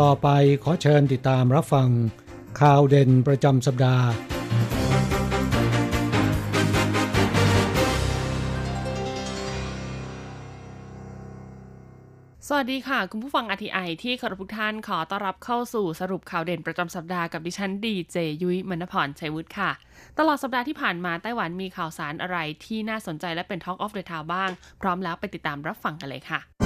ต่อไปขอเชิญติดตามรับฟัง ข่าวเด่นประจำสัปดาห์ สวัสดีค่ะ คุณผู้ฟัง RTI ที่เคารพทุกท่านขอต้อนรับเข้าสู่สรุปข่าวเด่นประจำสัปดาห์กับดิฉันดีเจยุ้ยมณพรชัยวุฒิค่ะตลอดสัปดาห์ที่ผ่านมาไต้หวันมีข่าวสารอะไรที่น่าสนใจและเป็น Talk of the Town บ้าง พร้อมแล้วไปติดตามรับฟังกันเลยค่ะ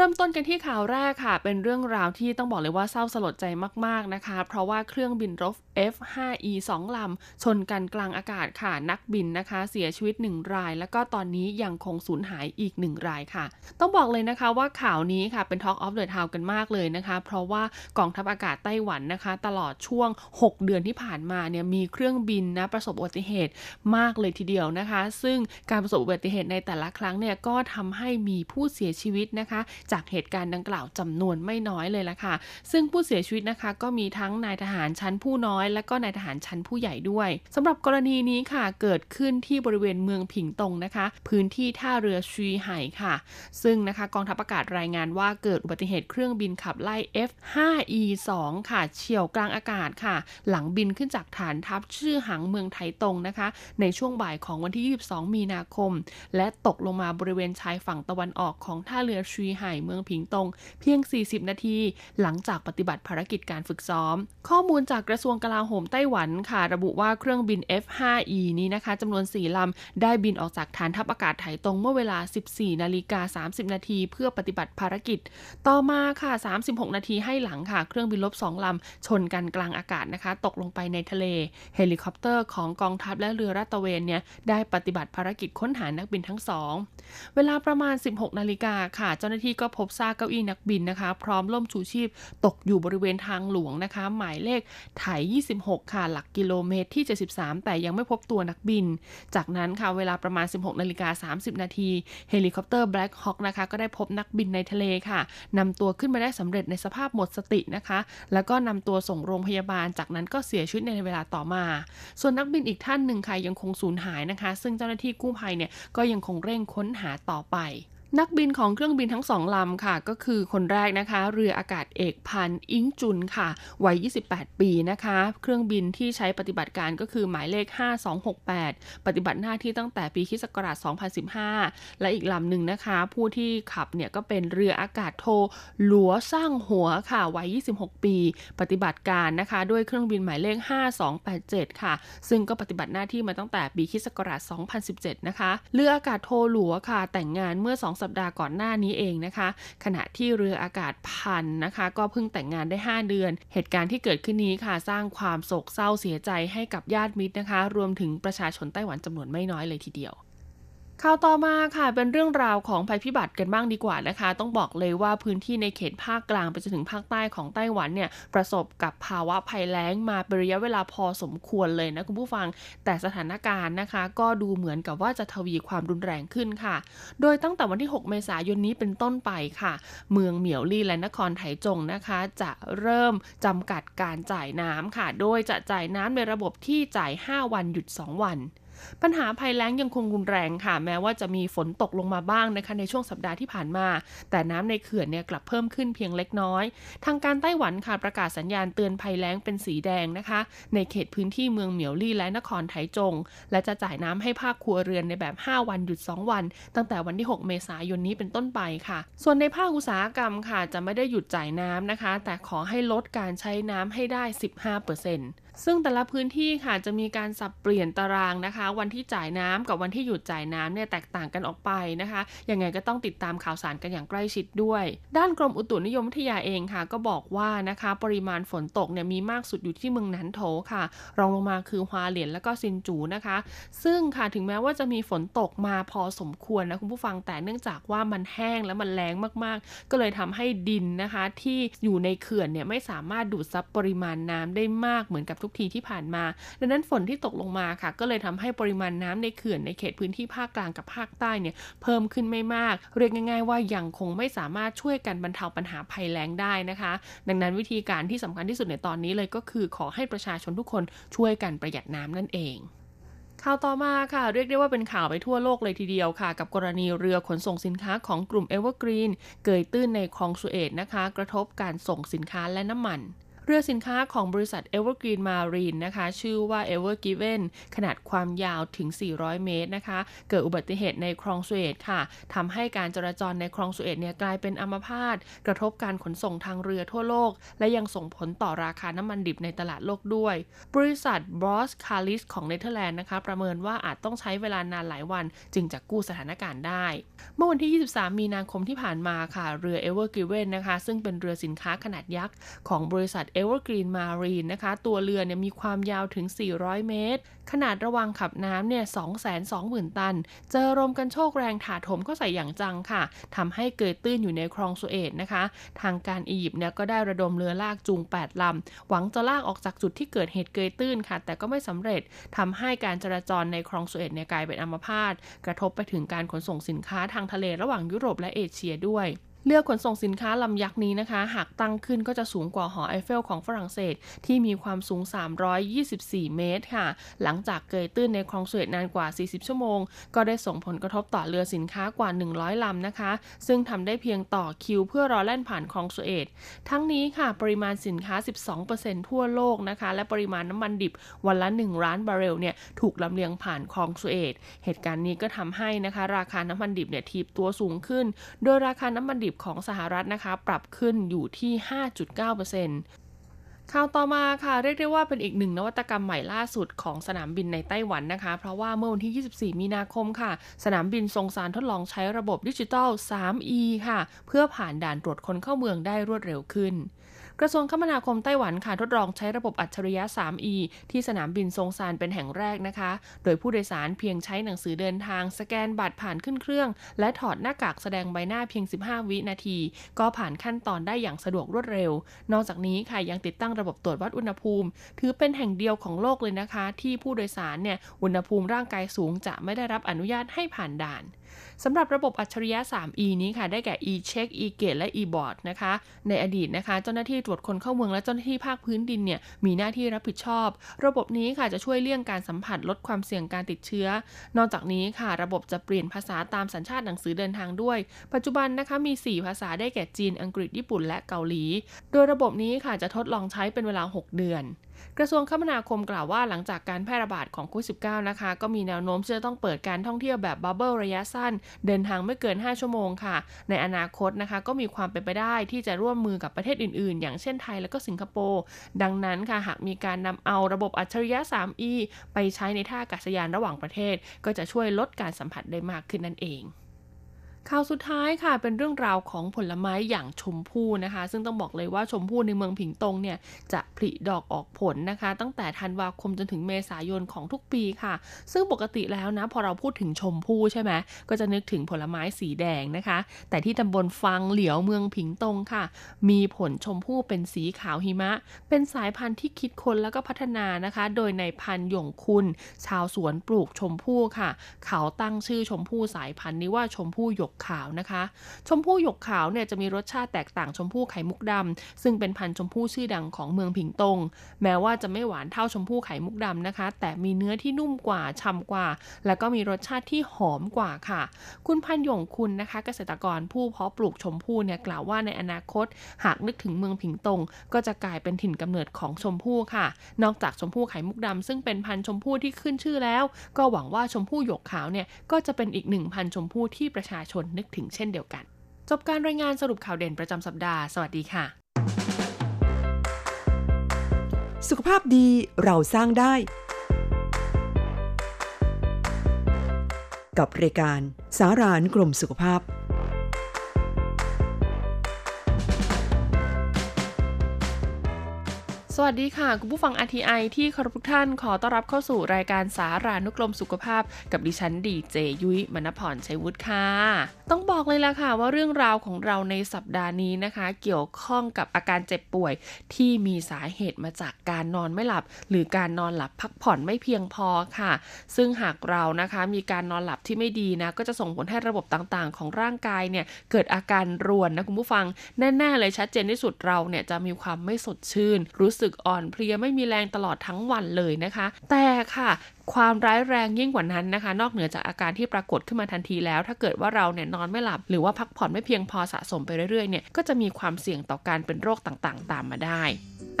เริ่มต้นกันที่ข่าวแรกค่ะ เป็นเรื่องราวที่ต้องบอกเลยว่าเศร้าสลดใจมาก ๆ นะคะ เพราะว่าเครื่องบินรบ F5E 2 ลำ ชนกันกลางอากาศค่ะ นักบินนะคะ เสียชีวิต 1 ราย แล้วก็ตอนนี้ยังคงสูญหายอีก 1 รายค่ะ ต้องบอกเลยนะคะว่าข่าวนี้ค่ะเป็น Talk of the Town กันมากเลยนะคะ เพราะว่ากองทัพอากาศไต้หวันนะคะ ตลอดช่วง 6 เดือนที่ผ่านมาเนี่ยมีเครื่องบินนะประสบอุบัติเหตุมากเลยทีเดียวนะคะ ซึ่งการประสบอุบัติเหตุในแต่ละครั้งเนี่ยก็ทำให้มีผู้เสียชีวิตนะคะจากเหตุการณ์ดังกล่าวจำนวนไม่น้อยเลยละค่ะ ซึ่งผู้เสียชีวิตนะคะก็มีทั้งนายทหารชั้นผู้น้อย และก็นายทหารชั้นผู้ใหญ่ด้วยสำหรับกรณีนี้ค่ะเกิดขึ้นที่บริเวณเมืองผิงตงนะคะ พื้นที่ท่าเรือชีไห่ค่ะ ซึ่งนะคะกองทัพอากาศรายงานว่าเกิดอุบัติเหตุเครื่องบินขับไล่ F5E2 ค่ะเฉี่ยวกลางอากาศค่ะ หลังบินขึ้นจากฐานทัพชื่อหังเมืองไทตงนะคะ ในช่วงบ่ายของวันที่ 22 มีนาคม และตกลงมาบริเวณชายฝั่งตะวันออกของท่าเรือชีไห่เมืองผิงตง เพียง 40 นาที หลังจากปฏิบัติภารกิจการฝึกซ้อม ข้อมูลจากกระทรวงกลาโหมไต้หวันค่ะ ระบุว่าเครื่องบิน F5E นี้นะคะจำนวน 4 ลำ ได้บินออกจากฐานทัพอากาศไถตรงเมื่อเวลา 14 นาฬิกา 30 นาทีเพื่อปฏิบัติภารกิจ ต่อมาค่ะ 36 นาทีให้หลังค่ะ เครื่องบินลบ 2 ลำ ชนกันกลางอากาศนะคะ ตกลงไปในทะเล เฮลิคอปเตอร์ของกองทัพและเรือลาดตระเวนเนี่ยได้ปฏิบัติภารกิจค้นหานักบินทั้งสอง เวลาประมาณ 16 นาฬิกาค่ะ เจ้าหน้าที่ก็พบซากเก้าอี้นักบินนะคะ พร้อมร่มชูชีพตกอยู่บริเวณทางหลวงนะคะ หมายเลขไถ26 ค่ะ หลักกิโลเมตรที่ 73 แต่ยังไม่พบตัวนักบิน จากนั้นค่ะเวลาประมาณ 16นาฬิกา30 นาทีเฮลิคอปเตอร์ Black Hawk นะคะ ก็ได้พบนักบินในทะเลค่ะนำตัวขึ้นมาได้สำเร็จในสภาพหมดสตินะคะ แล้วก็นำตัวส่งโรงพยาบาล จากนั้นก็เสียชีวิตในเวลาต่อมา ส่วนนักบินอีกท่านหนึ่งค่ะยังคงสูญหายนะคะ ซึ่งเจ้าหน้าที่กู้ภัยเนี่ยก็ยังคงเร่งค้นหาต่อไป นักบินของเครื่องบินทั้งสองลำค่ะ ก็คือคนแรกนะคะ เรืออากาศเอกพันอิงจุนค่ะวัย 28 ปีนะคะ เครื่องบินที่ใช้ปฏิบัติการก็คือหมายเลข 5268 ปฏิบัติหน้าที่ตั้งแต่ปีคศ2015 และอีกลำหนึ่งนะคะ ผู้ที่ขับเนี่ยก็เป็นเรืออากาศโทหลัวสร้างหัวค่ะวัย 26 ปี ปฏิบัติการนะคะ ด้วยเครื่องบินหมายเลข 5287 ค่ะ ซึ่งก็ปฏิบัติหน้าที่มาตั้งแต่ปีคศ2017 นะคะเรืออากาศโทหลัวค่ะ แต่งงานเมื่อ2สัปดาห์ก่อนหน้านี้เองนะคะ ขณะที่เรืออากาศพันนะคะ ก็เพิ่งแต่งงานได้ 5 เดือน เหตุการณ์ที่เกิดขึ้นนี้ค่ะ สร้างความโศกเศร้าเสียใจให้กับญาติมิตรนะคะ รวมถึงประชาชนไต้หวันจำนวนไม่น้อยเลยทีเดียว ข่าวต่อมาค่ะเป็นเรื่องราวของภัยพิบัติกันบ้างดีกว่านะคะ ต้องบอกเลยว่าพื้นที่ในเขตภาคกลางไปจนถึงภาคใต้ของไต้หวันเนี่ยประสบกับภาวะภัยแล้งมาเป็นระยะเวลาพอสมควรเลยนะคุณผู้ฟัง แต่สถานการณ์นะคะ ก็ดูเหมือนกับว่าจะทวีความรุนแรงขึ้นค่ะ โดยตั้งแต่วันที่ 6 เมษายนนี้เป็นต้นไปค่ะ เมืองเหมียวลี่และนครไถจงนะคะ จะเริ่มจำกัดการจ่ายน้ำค่ะ โดยจะจ่ายน้ำในระบบที่จ่าย 5 วันหยุด 2 วัน ปัญหาภัยแล้งยังคงรุนแรงค่ะ แม้ว่าจะมีฝนตกลงมาบ้างนะคะในช่วงสัปดาห์ที่ผ่านมา แต่น้ำในเขื่อนเนี่ยกลับเพิ่มขึ้นเพียงเล็กน้อย ทางการไต้หวันค่ะประกาศสัญญาณเตือนภัยแล้งเป็นสีแดงนะคะ ในเขตพื้นที่เมืองเหมียวลี่และนครไถจง และจะจ่ายน้ำให้ภาคครัวเรือนในแบบ 5 วันหยุด 2 วัน ตั้งแต่วันที่ 6 เมษายนนี้เป็นต้นไปค่ะ ส่วนในภาคอุตสาหกรรมค่ะจะไม่ได้หยุดจ่ายน้ำนะคะ แต่ขอให้ลดการใช้น้ำให้ได้ 15%ซึ่ ซึ่งแต่ละพื้นที่ค่ะจะมีการสับเปลี่ยนตารางนะคะ วันที่จ่ายน้ำกับวันที่หยุดจ่ายน้ำเนี่ยแตกต่างกันออกไปนะคะยังไงก็ต้องติดตามข่าวสารกันอย่างใกล้ชิดด้วย ด้านกรมอุตุนิยมวิทยาเองค่ะ ก็บอกว่านะคะปริมาณฝนตกเนี่ยมีมากสุดอยู่ที่เมืองนันโถค่ะ รองลงมาคือฮวาเหลียนและก็ซินจูนะคะ ซึ่งค่ะถึงแม้ว่าจะมีฝนตกมาพอสมควรนะคุณผู้ฟังแต่เนื่องจากว่ามันแห้งและมันแรงมากๆ ก็เลยทำให้ดินนะคะ ที่อยู่ในเขื่อนเนี่ยไม่สามารถดูดซับปริมาณน้ำได้มากเหมือนกับทุกทีที่ผ่านมา ดังนั้นฝนที่ตกลงมาค่ะ ก็เลยทำให้ปริมาณน้ำในเขื่อนในเขตพื้นที่ภาคกลางกับภาคใต้เนี่ยเพิ่มขึ้นไม่มาก เรียกง่าย ๆ ว่ายังคงไม่สามารถช่วยกันบรรเทาปัญหาภัยแล้งได้นะคะ ดังนั้นวิธีการที่สำคัญที่สุดในตอนนี้เลยก็คือขอให้ประชาชนทุกคนช่วยกันประหยัดน้ำนั่นเองข่าวต่อมาค่ะ เรียกได้ว่าเป็นข่าวไปทั่วโลกเลยทีเดียวค่ะ กับกรณีเรือขนส่งสินค้าของกลุ่มเอเวอร์กรีนเกยตื้นในคลองสุเอตนะคะ กระทบการส่งสินค้าและน้ำมัน เรือสินค้าของบริษัท Evergreen Marine นะคะ ชื่อว่า Evergiven ขนาดความยาวถึง 400 เมตรนะคะ เกิดอุบัติเหตุในคลองสุเอตค่ะทำให้การจราจรในคลองสุเอตเนี่ยกลายเป็นอัมพาตกระทบการขนส่งทางเรือทั่วโลก และยังส่งผลต่อราคาน้ำมันดิบในตลาดโลกด้วย บริษัท b r o s c a l i s ของเนเธอร์แลนด์นะคะ ประเมินว่าอาจต้องใช้เวลานานหลายวัน จึงจะกู้สถานการณ์ได้ เมื่อวันที่ 23 มีนาคมที่ผ่านมาค่ะเรือ Evergiven นะคะ ซึ่งเป็นเรือสินค้าขนาดยักษ์ของบริษัท Evergreen Marine รีนนะคะ ตัวเรือเนี่ยมีความยาวถึง 400 เมตร ขนาดระวังขับน้ำเนี่ย 220,000 ตัน เจอลมกันโชกแรงถาถมก็ใส่อย่างจังค่ะ ทำให้เกิดตื้นอยู่ในคลองสุเอตนะคะ ทางการอียิปต์เนี่ยก็ได้ระดมเรือลากจูง 8 ลำ หวังจะลากออกจากจุดที่เกิดเหตุเกยตื้นค่ะ แต่ก็ไม่สำเร็จ ทำให้การจราจรในคลองสุเอตเนี่ยกลายเป็นอัมพาต กระทบไปถึงการขนส่งสินค้าทางทะเลระหว่างยุโรปและเอเชียด้วย เรือขนส่งสินค้าลำยักษ์นี้นะคะ หากตั้งขึ้นก็จะสูงกว่าหอไอเฟลของฝรั่งเศส ที่มีความสูง 324 เมตรค่ะ หลังจากเกยตื้นในคลองสุเอตนานกว่า 40 ชั่วโมง ก็ได้ส่งผลกระทบต่อเรือสินค้ากว่า 100 ลำนะคะ ซึ่งทำได้เพียงต่อคิว เพื่อรอแล่นผ่านคลองสุเอต ทั้งนี้ค่ะปริมาณสินค้า 12%ทั่วโลกนะคะ และปริมาณน้ำมันดิบวันละ 1 ล้านบาร์เรลเนี่ยถูกลำเลียงผ่านคลองสุเอต เหตุการณ์นี้ก็ทำให้นะคะ ราคาน้ำมันดิบเนี่ยทีบตัวสูงขึ้น โดยราคาน้ำมันดิบของสหรัฐนะคะ ปรับขึ้นอยู่ที่ 5.9%ข่าวต่อมาค่ะ เรียกได้ว่าเป็นอีกหนึ่งนวัตกรรมใหม่ล่าสุดของสนามบินในไต้หวันนะคะ เพราะว่าเมื่อวันที่ 24 มีนาคมค่ะ สนามบินทรงสารทดลองใช้ระบบดิจิตอล 3E ค่ะ เพื่อผ่านด่านตรวจคนเข้าเมืองได้รวดเร็วขึ้น กระทรวงคมนาคมไต้หวันค่ะทดลองใช้ระบบอัจฉริยะ 3E ที่สนามบินซงซานเป็นแห่งแรกนะคะ โดยผู้โดยสารเพียงใช้หนังสือเดินทาง สแกนบัตรผ่านขึ้นเครื่อง และถอดหน้ากากแสดงใบหน้าเพียง 15 วินาที ก็ผ่านขั้นตอนได้อย่างสะดวกรวดเร็ว นอกจากนี้ค่ะยังติดตั้งระบบตรวจวัดอุณหภูมิ ถือเป็นแห่งเดียวของโลกเลยนะคะ ที่ผู้โดยสารเนี่ยอุณหภูมิร่างกายสูงจะไม่ได้รับอนุญาตให้ผ่านด่าน สำหรับระบบอัจฉริยะ 3E นี้ค่ะ ได้แก่ e-check e-gate และ e-board นะคะ ในอดีตนะคะ เจ้าหน้าที่ตรวจคนเข้าเมืองและเจ้าหน้าที่ภาคพื้นดินเนี่ยมีหน้าที่รับผิดชอบ ระบบนี้ค่ะจะช่วยเลี่ยงการสัมผัสลดความเสี่ยงการติดเชื้อ นอกจากนี้ค่ะ ระบบจะเปลี่ยนภาษาตามสัญชาติหนังสือเดินทางด้วย ปัจจุบันนะคะมี 4 ภาษาได้แก่จีน อังกฤษ ญี่ปุ่น และเกาหลี โดยระบบนี้ค่ะจะทดลองใช้เป็นเวลา 6 เดือน กระทรวงคมนาคมกล่าวว่าหลังจากการแพร่ระบาดของโควิด -19 นะคะ ก็มีแนวโน้มจะต้องเปิดการท่องเที่ยวแบบบับเบิลระยะสั้น เดินทางไม่เกิน 5 ชั่วโมงค่ะ ในอนาคตนะคะก็มีความเป็นไปได้ที่จะร่วมมือกับประเทศอื่นๆ อย่างเช่นไทยและก็สิงคโปร์ดังนั้นค่ะหากมีการนำเอาระบบอัจฉริยะ 3E ไปใช้ในท่าอากาศยานระหว่างประเทศ ก็จะช่วยลดการสัมผัสได้มากขึ้นนั่นเอง ข่าวสุดท้ายค่ะเป็นเรื่องราวของผลไม้อย่างชมพู่นะคะ ซึ่งต้องบอกเลยว่าชมพู่ในเมืองผิงตงเนี่ยจะผลิดอกออกผลนะคะ ตั้งแต่ธันวาคมจนถึงเมษายนของทุกปีค่ะ ซึ่งปกติแล้วนะพอเราพูดถึงชมพู่ใช่ไหมก็จะนึกถึงผลไม้สีแดงนะคะ แต่ที่ตำบลฟังเหลียวเมืองผิงตงค่ะ มีผลชมพู่เป็นสีขาวหิมะ เป็นสายพันธุ์ที่คิดค้นแล้วก็พัฒนานะคะ โดยในพันหยงคุณ ชาวสวนปลูกชมพู่ค่ะ เขาตั้งชื่อชมพู่สายพันธุ์นี้ว่าชมพู่หยกขาวนะคะ ชมพู่หยกขาวเนี่ยจะมีรสชาติแตกต่างชมพู่ไข่มุกดำซึ่งเป็นพันธุ์ชมพู่ชื่อดังของเมืองผิงตง แม้ว่าจะไม่หวานเท่าชมพู่ไข่มุกดำนะคะ แต่มีเนื้อที่นุ่มกว่าฉ่ากว่า แล้วก็มีรสชาติที่หอมกว่าค่ะ คุณพันหยงคุณนะคะ เกษตรกรผู้เพาะปลูกชมพู่เนี่ยกล่าวว่าในอนาคต หากนึกถึงเมืองผิงตง ก็จะกลายเป็นถิ่นกำเนิดของชมพู่ค่ะ นอกจากชมพู่ไข่มุกดำซึ่งเป็นพันธุ์ชมพู่ที่ขึ้นชื่อแล้ว ก็หวังว่าชมพู่หยกขาวเนี่ยก็จะเป็นอีกหนึ่งพันธุ์ชมพู่ที่ประชาชนนึกถึงเช่นเดียวกัน จบการรายงานสรุปข่าวเด่นประจำสัปดาห์ สวัสดีค่ะ สุขภาพดีเราสร้างได้ กับรายการสารานกรมสุขภาพ สวัสดีค่ะ คุณผู้ฟัง RTI ที่เคารพทุกท่านขอต้อนรับเข้าสู่รายการสารานุกรมสุขภาพ กับดิฉันดีเจยุ้ยมณพรชัยวุฒิค่ะ ต้องบอกเลยล่ะค่ะว่าเรื่องราวของเราในสัปดาห์นี้นะคะ เกี่ยวข้องกับอาการเจ็บป่วย ที่มีสาเหตุมาจากการนอนไม่หลับ หรือการนอนหลับพักผ่อนไม่เพียงพอค่ะ ซึ่งหากเรานะคะมีการนอนหลับที่ไม่ดีนะก็จะส่งผลให้ระบบต่างๆ ของร่างกายเนี่ยเกิดอาการรวนนะคุณผู้ฟังแน่ๆเลยชัดเจนที่สุดเราเนี่ยจะมีความไม่สดชื่น รู้สึกอ่อนเพลียไม่มีแรงตลอดทั้งวันเลยนะคะ แต่ค่ะ ความร้ายแรงยิ่งกว่านั้นนะคะ นอกเหนือจากอาการที่ปรากฏขึ้นมาทันทีแล้ว ถ้าเกิดว่าเราเนี่ยนอนไม่หลับ หรือว่าพักผ่อนไม่เพียงพอสะสมไปเรื่อยๆเนี่ยก็จะมีความเสี่ยงต่อการเป็นโรคต่างๆ ตามมาได้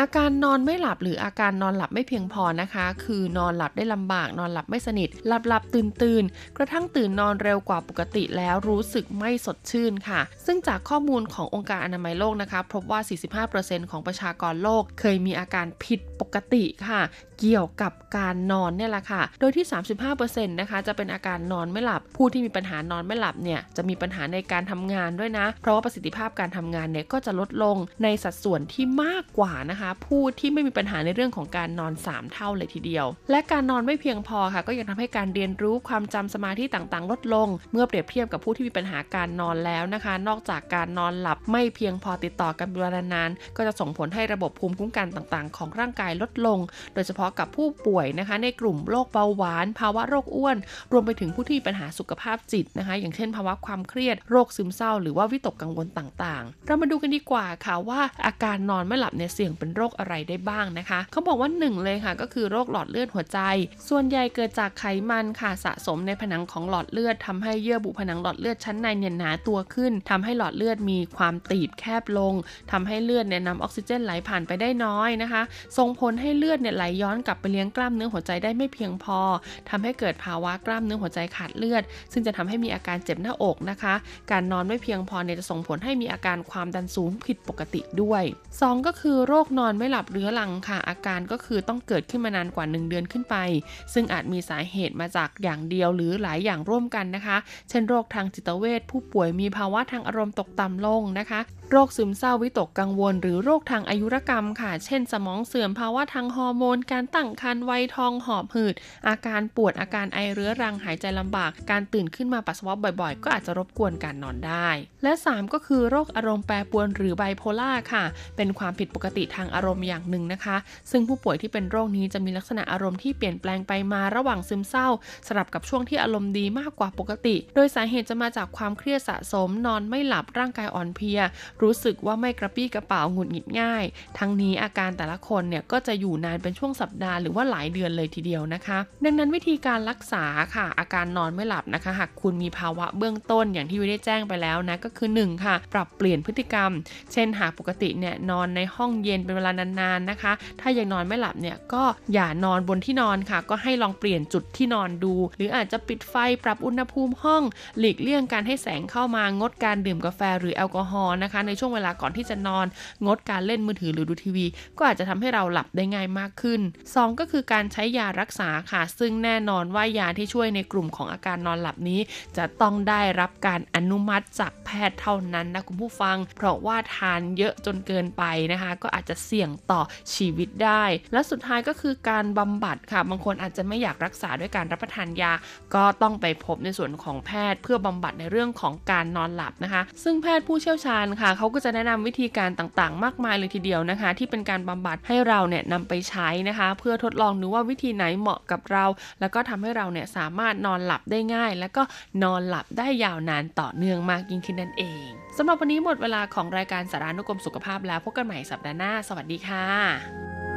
อาการนอนไม่หลับหรืออาการนอนหลับไม่เพียงพอนะคะ คือนอนหลับได้ลำบากนอนหลับไม่สนิท หลับหลับตื่นตื่นกระทั่งตื่นนอนเร็วกว่าปกติแล้วรู้สึกไม่สดชื่นค่ะ ซึ่งจากข้อมูลขององค์การอนามัยโลกนะคะพบว่า 45%ของประชากรโลก เคยมีอาการผิดปกติค่ะ เกี่ยวกับการนอนเนี่ยแหละค่ะโดยที่ 35%นะคะจะเป็นอาการนอนไม่หลับ ผู้ที่มีปัญหานอนไม่หลับเนี่ยจะมีปัญหาในการทำงานด้วยนะ เพราะว่าประสิทธิภาพการทำงานเนี่ยก็จะลดลงในสัดส่วนที่มากกว่านะคะ ผู้ที่ไม่มีปัญหาในเรื่องของการนอน 3 เท่าเลยทีเดียว และการนอนไม่เพียงพอค่ะ ก็ยังทำให้การเรียนรู้ความจำสมาธิต่างๆ ลดลง เมื่อเปรียบเทียบกับผู้ที่มีปัญหาการนอนแล้วนะคะ นอกจากการนอนหลับไม่เพียงพอติดต่อกันเป็นเวลานานก็จะส่งผลให้ระบบภูมิคุ้มกันต่างๆ ของร่างกายลดลง โดยเฉพาะกับผู้ป่วยนะคะ ในกลุ่มโรคเบาหวาน ภาวะโรคอ้วน รวมไปถึงผู้ที่มีปัญหาสุขภาพจิตนะคะ อย่างเช่น ภาวะความเครียด โรคซึมเศร้า หรือว่าวิตกกังวลต่างๆ เรามาดูกันดีกว่าค่ะว่าอาการนอนไม่หลับเนี่ยเสี่ยงเป็นโรคอะไรได้บ้างนะคะ เขาบอกว่าหนึ่งเลยค่ะ ก็คือโรคหลอดเลือดหัวใจ ส่วนใหญ่เกิดจากไขมันค่ะสะสมในผนังของหลอดเลือดทำให้เยื่อบุผนังหลอดเลือดชั้นในเนี่ยหนาตัวขึ้นทำให้หลอดเลือดมีความตีบแคบลงทำให้เลือดเนี่ยนำออกซิเจนไหลผ่านไปได้น้อยนะคะ ส่งผลให้เลือดเนี่ยไหลย้อนกลับไปเลี้ยงกล้ามเนื้อหัวใจได้ไม่เพียงพอทำให้เกิดภาวะกล้ามเนื้อหัวใจขาดเลือด ซึ่งจะทำให้มีอาการเจ็บหน้าอกนะคะ การนอนไม่เพียงพอเนี่ยจะส่งผลให้มีอาการความดันสูงผิดปกติด้วย 2 ก็คือโรคนอนไม่หลับเรื้อรังค่ะ อาการก็คือต้องเกิดขึ้นมานานกว่า 1 เดือนขึ้นไป ซึ่งอาจมีสาเหตุมาจากอย่างเดียวหรือหลายอย่างร่วมกันนะคะ เช่นโรคทางจิตเวชผู้ป่วยมีภาวะทางอารมณ์ตกต่ำลงนะคะ โรคซึมเศร้าวิตกกังวล หรือโรคทางอายุรกรรมค่ะ เช่น สมองเสื่อมภาวะทางฮอร์โมน การตั้งครรภ์วัยทองหอบหืด อาการปวดอาการไอเรื้อรังหายใจลำบาก การตื่นขึ้นมาปัสสาวะบ่อยๆ ก็อาจจะรบกวนการนอนได้ และ 3 ก็คือโรคอารมณ์แปรปรวนหรือไบโพล่าค่ะ เป็นความผิดปกติทางอารมณ์อย่างหนึ่งนะคะ ซึ่งผู้ป่วยที่เป็นโรคนี้จะมีลักษณะอารมณ์ที่เปลี่ยนแปลงไปมาระหว่างซึมเศร้าสลับกับช่วงที่อารมณ์ดีมากกว่าปกติ โดยสาเหตุจะมาจากความเครียดสะสม นอนไม่หลับร่างกายอ่อนเพลียรู้สึกว่าไม่กระปี้กระเป๋าหงุดหงิดง่าย ทั้งนี้อาการแต่ละคนเนี่ยก็จะอยู่นานเป็นช่วงสัปดาห์หรือว่าหลายเดือนเลยทีเดียวนะคะ ดังนั้นวิธีการรักษาค่ะ อาการนอนไม่หลับนะคะ หากคุณมีภาวะเบื้องต้นอย่างที่วิได้แจ้งไปแล้วนะก็คือ 1 ค่ะ ปรับเปลี่ยนพฤติกรรม เช่นหากปกติเนี่ยนอนในห้องเย็นเป็นเวลานานๆนะคะ ถ้ายังนอนไม่หลับเนี่ยก็อย่านอนบนที่นอนค่ะ ก็ให้ลองเปลี่ยนจุดที่นอนดู หรืออาจจะปิดไฟปรับอุณหภูมิห้อง หลีกเลี่ยงการให้แสงเข้ามางดการดื่มกาแฟหรือแอลกอฮอล์นะคะในช่วงเวลาก่อนที่จะนอน งดการเล่นมือถือหรือดูทีวี ก็อาจจะทำให้เราหลับได้ง่ายมากขึ้น 2 ก็คือการใช้ยารักษาค่ะ ซึ่งแน่นอนว่ายาที่ช่วยในกลุ่มของอาการนอนหลับนี้ จะต้องได้รับการอนุมัติจากแพทย์เท่านั้นนะคุณผู้ฟัง เพราะว่าทานเยอะจนเกินไปนะคะ ก็อาจจะเสี่ยงต่อชีวิตได้ และสุดท้ายก็คือการบำบัดค่ะ บางคนอาจจะไม่อยากรักษาด้วยการรับประทานยา ก็ต้องไปพบในส่วนของแพทย์ เพื่อบำบัดในเรื่องของการนอนหลับนะคะ ซึ่งแพทย์ผู้เชี่ยวชาญค่ะเขาก็จะแนะนำวิธีการต่างๆ มากมายเลยทีเดียวนะคะ ที่เป็นการบำบัดให้เราเนี่ยนำไปใช้นะคะ เพื่อทดลองดูว่าวิธีไหนเหมาะกับเรา แล้วก็ทำให้เราเนี่ยสามารถนอนหลับได้ง่าย แล้วก็นอนหลับได้ยาวนานต่อเนื่องมากยิ่งขึ้นนั่นเองสำหรับวันนี้หมดเวลาของรายการสารานุกรมสุขภาพแล้วพบกันใหม่สัปดาห์หน้า สวัสดีค่ะ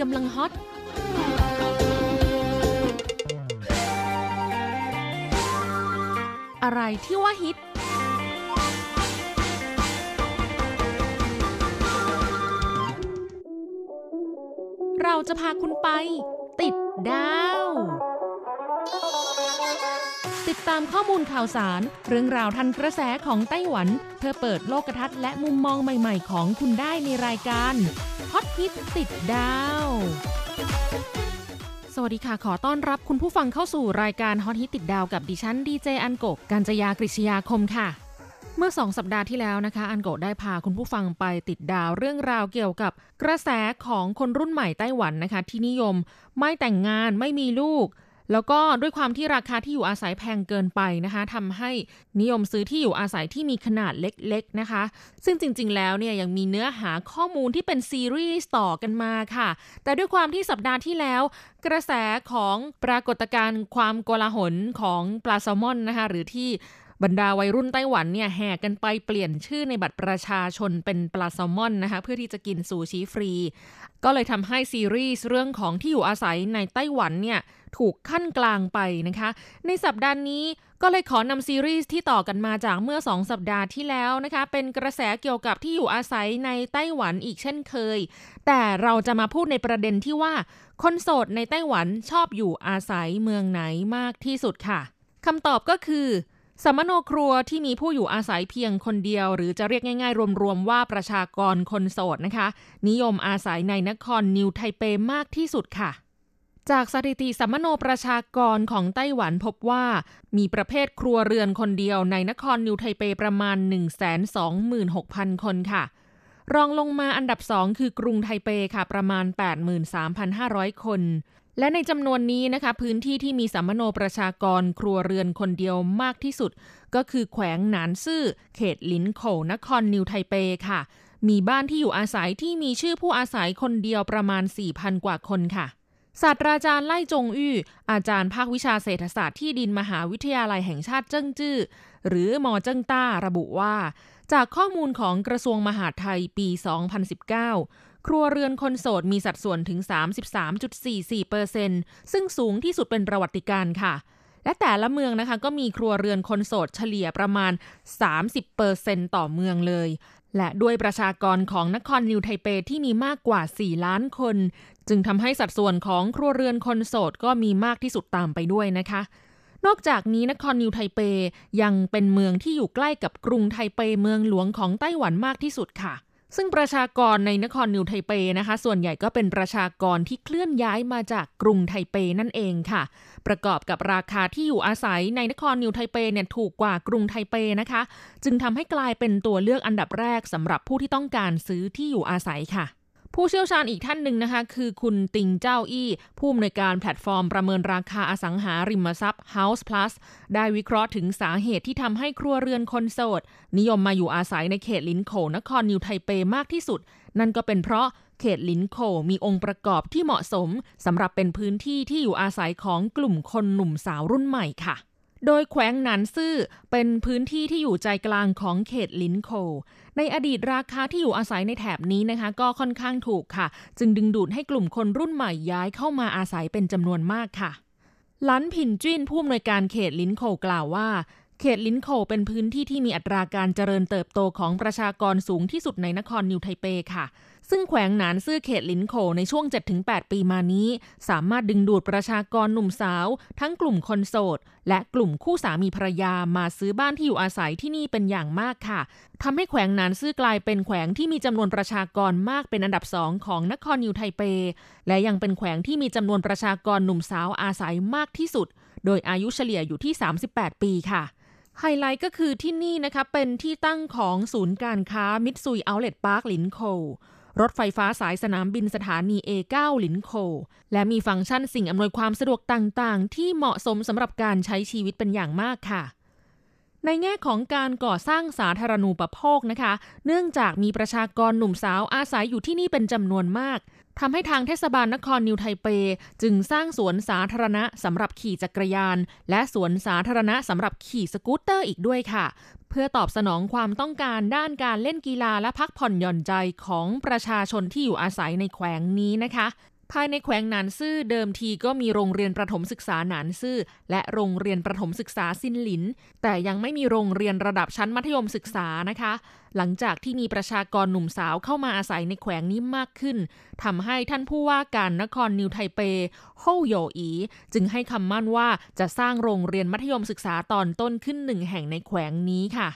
กำลังฮอตอะไรที่ว่าฮิต เราจะพาคุณไป ติดดาว ติดตามข้อมูลข่าวสาร เรื่องราวทันกระแสของไต้หวัน เพื่อเปิดโลกทัศน์และมุมมองใหม่ ๆ ของคุณได้ในรายการ ฮอตฮิตติดดาว สวัสดีค่ะ ขอต้อนรับคุณผู้ฟังเข้าสู่รายการฮอตฮิตติดดาวกับดิฉันดีเจอันโกกกัญจยากริชยาคมค่ะ เมื่อสองสัปดาห์ที่แล้วนะคะ อันโกได้พาคุณผู้ฟังไปติดดาวเรื่องราวเกี่ยวกับกระแสของคนรุ่นใหม่ไต้หวันนะคะ ที่นิยม ไม่แต่งงานไม่มีลูก แล้วก็ด้วยความที่ราคาที่อยู่อาศัยแพงเกินไปนะคะทำให้นิยมซื้อที่อยู่อาศัยที่มีขนาดเล็กๆนะคะ ซึ่งจริงๆ แล้วเนี่ยยังมีเนื้อหาข้อมูลที่เป็นซีรีส์ต่อกันมาค่ะ แต่ด้วยความที่สัปดาห์ที่แล้ว กระแสของปรากฏการณ์ความโกลาหลของปลาแซลมอนนะคะ หรือที่บรรดาวัยรุ่นไต้หวันเนี่ยแห่กันไปเปลี่ยนชื่อในบัตรประชาชนเป็นปลาแซลมอนนะคะ เพื่อที่จะกินซูชิฟรี ก็เลยทำให้ซีรีส์เรื่องของที่อยู่อาศัยในไต้หวันเนี่ย ถูกขั้นกลางไปนะคะ ในสัปดาห์นี้ก็เลยขอนำซีรีส์ที่ต่อกันมาจากเมื่อ 2 สัปดาห์ที่แล้วนะคะ เป็นกระแสเกี่ยวกับที่อยู่อาศัยในไต้หวันอีกเช่นเคย แต่เราจะมาพูดในประเด็นที่ว่า คนโสดในไต้หวันชอบอยู่อาศัยเมืองไหนมากที่สุดค่ะคำตอบก็คือสมโนครัวที่มีผู้อยู่อาศัยเพียงคนเดียว หรือจะเรียกง่าย ๆ รวมๆว่าประชากรคนโสดนะคะ นิยมอาศัยในนครนิวไทเปมากที่สุดค่ะ จากสถิติสัมมโนประชากรของไต้หวันพบว่า มีประเภทครัวเรือนคนเดียวในนครนิวไทเปประมาณ 126,000 คนค่ะ รองลงมาอันดับสองคือกรุงไทเปค่ะประมาณ 83,500 คน และในจำนวนนี้นะคะ พื้นที่ที่มีสัมมโนประชากรครัวเรือนคนเดียวมากที่สุด ก็คือแขวงหนานซื่อ เขตลินโขนครนิวไทเปค่ะ มีบ้านที่อยู่อาศัยที่มีชื่อผู้อาศัยคนเดียวประมาณ4,000กว่าคนค่ะ ศาสตราจารย์ไล่จงอื้ออาจารย์ภาควิชาเศรษฐศาสตร์ที่ดินมหาวิทยาลัยแห่งชาติเจิ้งจื้อหรือมอเจิ้งต้าระบุว่า จากข้อมูลของกระทรวงมหาดไทยปี 2019 ครัวเรือนคนโสดมีสัดส่วนถึง 33.44%ซึ่งสูงที่สุดเป็นประวัติการค่ะ และแต่ละเมืองนะคะก็มีครัวเรือนคนโสดเฉลี่ยประมาณ 30%ต่อเมืองเลย และด้วยประชากรของนครนิวไทเปที่มีมากกว่า 4 ล้านคน จึงทำให้สัดส่วนของครัวเรือนคนโสดก็มีมากที่สุดตามไปด้วยนะคะ นอกจากนี้นครนิวไทเปยังเป็นเมืองที่อยู่ใกล้กับกรุงไทเปเมืองหลวงของไต้หวันมากที่สุดค่ะ ซึ่งประชากรในนครนิวไทเปนะคะ ส่วนใหญ่ก็เป็นประชากรที่เคลื่อนย้ายมาจากกรุงไทเปนั่นเองค่ะ ประกอบกับราคาที่อยู่อาศัยในนครนิวไทเปเนี่ยถูกกว่ากรุงไทเปนะคะ จึงทำให้กลายเป็นตัวเลือกอันดับแรกสำหรับผู้ที่ต้องการซื้อที่อยู่อาศัยค่ะ ผู้เชี่ยวชาญอีกท่านหนึ่งนะคะ คือคุณติงเจ้าอี้ ผู้อำนวยการแพลตฟอร์มประเมินราคาอสังหาริมทรัพย์ House Plus ได้วิเคราะห์ถึงสาเหตุที่ทำให้ครัวเรือนคนโสด นิยมมาอยู่อาศัยในเขตลินโขนครนิวไทเปมากที่สุด นั่นก็เป็นเพราะเขตลินโคมีองค์ประกอบที่เหมาะสมสำหรับเป็นพื้นที่ที่อยู่อาศัยของกลุ่มคนหนุ่มสาวรุ่นใหม่ค่ะ โดยแขวงหนานซื่อเป็นพื้นที่ที่อยู่ใจกลางของเขตลินโค ในอดีตราคาที่อยู่อาศัยในแถบนี้นะคะ ก็ค่อนข้างถูกค่ะ จึงดึงดูดให้กลุ่มคนรุ่นใหม่ย้ายเข้ามาอาศัยเป็นจำนวนมากค่ะลันผินจิ้นผู้อำนวยการเขตลินโคกล่าวว่า เขตลินโคเป็นพื้นที่ที่มีอัตราการเจริญเติบโตของประชากรสูงที่สุดในนครนิวไทเปค่ะ ซึ่งแขวงหนานซื่อเขตลินโคในช่วง 7-8 ปีมานี้ สามารถดึงดูดประชากรหนุ่มสาว ทั้งกลุ่มคนโสด และกลุ่มคู่สามีภรรยามาซื้อบ้านที่อยู่อาศัยที่นี่เป็นอย่างมากค่ะทำให้แขวงหนานซื่อกลายเป็นแขวงที่มีจำนวนประชากรมากเป็นอันดับสองของนครนิวไทเป และยังเป็นแขวงที่มีจำนวนประชากรหนุ่มสาวอาศัยมากที่สุด โดยอายุเฉลี่ยอยู่ที่ 38 ปีค่ะ ไฮไลท์ก็คือที่นี่นะคะเป็นที่ตั้งของศูนย์การค้า Mitsui Outlet Park ลินโค่วรถไฟฟ้าสายสนามบินสถานี A9 ลินโค และมีฟังก์ชันสิ่งอำนวยความสะดวกต่างๆ ที่เหมาะสมสำหรับการใช้ชีวิตเป็นอย่างมากค่ะ ในแง่ของการก่อสร้างสาธารณูปโภคนะคะ เนื่องจากมีประชากรหนุ่มสาวอาศัยอยู่ที่นี่เป็นจำนวนมาก ทำให้ทางเทศบาลนครนิวไทเป จึงสร้างสวนสาธารณะสำหรับขี่จักรยาน และสวนสาธารณะสำหรับขี่สกูตเตอร์อีกด้วยค่ะ เพื่อตอบสนองความต้องการด้านการเล่นกีฬาและพักผ่อนหย่อนใจของประชาชนที่อยู่อาศัยในแขวงนี้นะคะ ภายในแขวงหนานซื่อเดิมทีก็มีโรงเรียนประถมศึกษาหนานซื่อ และโรงเรียนประถมศึกษาซินหลิน แต่ยังไม่มีโรงเรียนระดับชั้นมัธยมศึกษานะคะ หลังจากที่มีประชากรหนุ่มสาวเข้ามาอาศัยในแขวงนี้มากขึ้นทำให้ท่านผู้ว่าการนครนิวไทเปโฮโยอี จึงให้คำมั่นว่าจะสร้างโรงเรียนมัธยมศึกษาตอนต้นขึ้นหนึ่งแห่งในแขวงนี้ค่ะ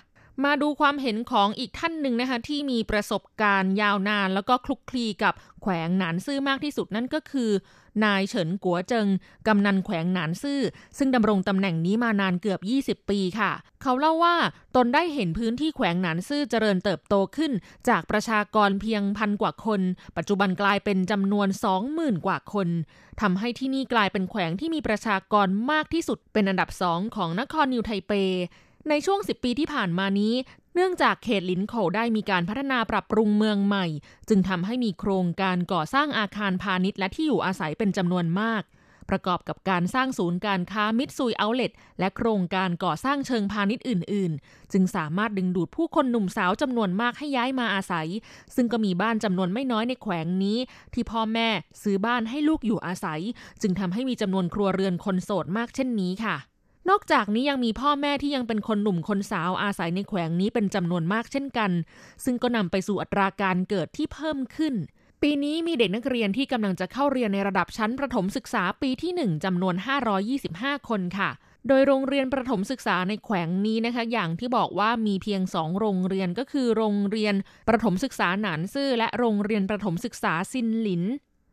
มาดูความเห็นของอีกท่านหนึ่งนะคะ ที่มีประสบการณ์ยาวนาน แล้วก็คลุกคลีกับแขวงหนานซื่อมากที่สุดนั่นก็คือ นายเฉินกัวเจิงกำนันแขวงหนานซื่อ ซึ่งดำรงตำแหน่งนี้มานานเกือบ 20 ปีค่ะ เขาเล่าว่าตนได้เห็นพื้นที่แขวงหนานซื่อเจริญเติบโตขึ้น จากประชากรเพียงพันกว่าคน ปัจจุบันกลายเป็นจำนวน 20,000 กว่าคนทำให้ที่นี่กลายเป็นแขวงที่มีประชากรมากที่สุดเป็นอันดับสองของนครนิวไทเป ในช่วง 10 ปีที่ผ่านมานี้ เนื่องจากเขตลินโขได้มีการพัฒนาปรับปรุงเมืองใหม่ จึงทำให้มีโครงการก่อสร้างอาคารพาณิชย์และที่อยู่อาศัยเป็นจำนวนมาก ประกอบกับการสร้างศูนย์การค้ามิดซุยเอาเลตและโครงการก่อสร้างเชิงพาณิชย์อื่น ๆ จึงสามารถดึงดูดผู้คนหนุ่มสาวจำนวนมากให้ย้ายมาอาศัย ซึ่งก็มีบ้านจำนวนไม่น้อยในแขวงนี้ ที่พ่อแม่ซื้อบ้านให้ลูกอยู่อาศัย จึงทำให้มีจำนวนครัวเรือนคนโสดมากเช่นนี้ค่ะ นอกจากนี้ยังมีพ่อแม่ที่ยังเป็นคนหนุ่มคนสาวอาศัยในแขวงนี้เป็นจำนวนมากเช่นกัน ซึ่งก็นำไปสู่อัตราการเกิดที่เพิ่มขึ้น ปีนี้มีเด็กนักเรียนที่กำลังจะเข้าเรียนในระดับชั้นประถมศึกษาปีที่ 1จำนวน 525 คนค่ะโดยโรงเรียนประถมศึกษาในแขวงนี้นะคะ อย่างที่บอกว่ามีเพียงสองโรงเรียนก็คือโรงเรียนประถมศึกษาหนานซื่อและโรงเรียนประถมศึกษาซินหลิน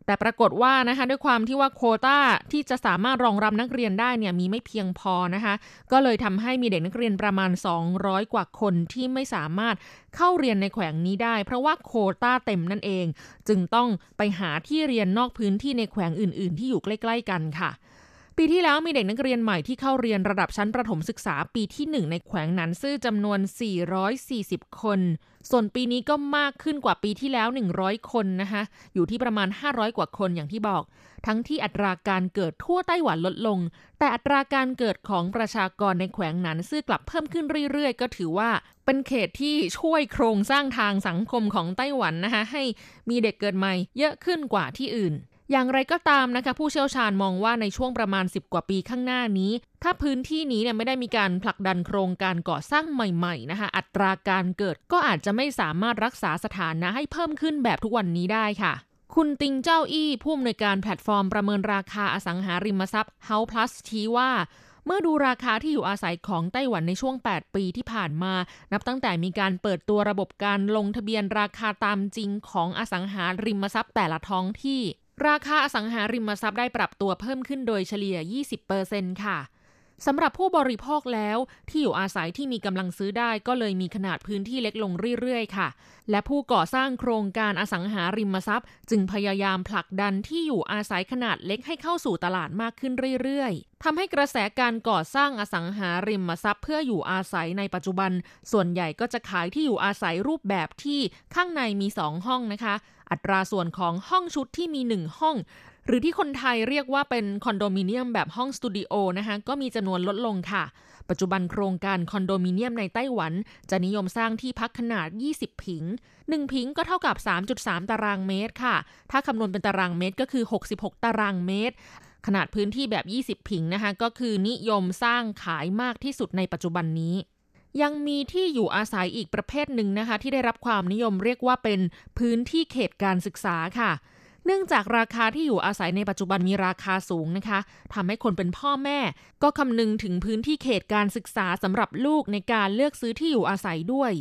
แต่ปรากฏว่านะคะด้วยความที่ว่าโคต้าที่จะสามารถรองรับนักเรียนได้เนี่ยมีไม่เพียงพอนะคะก็เลยทำให้มีเด็กนักเรียนประมาณ 200 กว่าคนที่ไม่สามารถเข้าเรียนในแขวงนี้ได้ เพราะว่าโคต้าเต็มนั่นเอง จึงต้องไปหาที่เรียนนอกพื้นที่ในแขวงอื่น ๆ ที่อยู่ใกล้ ๆ กันค่ะ ปีที่แล้วมีเด็กนักเรียนใหม่ที่เข้าเรียนระดับชั้นประถมศึกษาปีที่ 1 ในแขวงนันซื่อจำนวน 440 คน ส่วนปีนี้ก็มากขึ้นกว่าปีที่แล้ว 100 คนนะคะอยู่ที่ประมาณ 500 กว่าคนอย่างที่บอก ทั้งที่อัตราการเกิดทั่วไต้หวันลดลง แต่อัตราการเกิดของประชากรในแขวงนันซื่อกลับเพิ่มขึ้นเรื่อยๆ ก็ถือว่าเป็นเขตที่ช่วยโครงสร้างทางสังคมของไต้หวันนะคะให้มีเด็กเกิดใหม่เยอะขึ้นกว่าที่อื่น อย่างไรก็ตามนะคะผู้เชี่ยวชาญมองว่าในช่วงประมาณ 10 กว่าปีข้างหน้านี้ ถ้าพื้นที่นี้เนี่ยไม่ได้มีการผลักดันโครงการก่อสร้างใหม่ๆนะคะอัตราการเกิดก็อาจจะไม่สามารถรักษาสถานะให้เพิ่มขึ้นแบบทุกวันนี้ได้ค่ะคุณติงเจ้าอี้ผู้อำนวยการแพลตฟอร์มประเมินราคาอสังหาริมทรัพย์ House Plus ชี้ว่า เมื่อดูราคาที่อยู่อาศัยของไต้หวันในช่วง 8 ปีที่ผ่านมา นับตั้งแต่มีการเปิดตัวระบบการลงทะเบียนราคาตามจริงของอสังหาริมทรัพย์แต่ละท้องที่ ราคาอสังหาริมทรัพย์ได้ปรับตัวเพิ่มขึ้นโดยเฉลี่ย 20%ค่ะ สำหรับผู้บริโภคแล้ว ที่อยู่อาศัยที่มีกำลังซื้อได้ก็เลยมีขนาดพื้นที่เล็กลงเรื่อยๆ ค่ะ และผู้ก่อสร้างโครงการอสังหาริมทรัพย์ จึงพยายามผลักดันที่อยู่อาศัยขนาดเล็กให้เข้าสู่ตลาดมากขึ้นเรื่อยๆทำให้กระแสการก่อสร้างอสังหาริมทรัพย์ เพื่ออยู่อาศัยในปัจจุบัน ส่วนใหญ่ก็จะขายที่อยู่อาศัยรูปแบบที่ข้างในมีสองห้องนะคะ อัตราส่วนของห้องชุดที่มี 1 ห้อง หรือที่คนไทยเรียกว่าเป็นคอนโดมิเนียมแบบห้องสตูดิโอนะคะก็มีจำนวนลดลงค่ะ ปัจจุบันโครงการคอนโดมิเนียมในไต้หวัน จะนิยมสร้างที่พักขนาด 20 ผิง 1 ผิงก็เท่ากับ 3.3 ตารางเมตรค่ะ ถ้าคำนวณเป็นตารางเมตรก็คือ 66 ตารางเมตร ขนาดพื้นที่แบบ 20 ผิงนะคะก็คือนิยมสร้างขายมากที่สุดในปัจจุบันนี้ยังมีที่อยู่อาศัยอีกประเภทหนึ่งนะคะ ที่ได้รับความนิยมเรียกว่าเป็นพื้นที่เขตการศึกษาค่ะ เนื่องจากราคาที่อยู่อาศัยในปัจจุบันมีราคาสูงนะคะทำให้คนเป็นพ่อแม่ ก็คำนึงถึงพื้นที่เขตการศึกษาสำหรับลูกในการเลือกซื้อที่อยู่อาศัยด้วย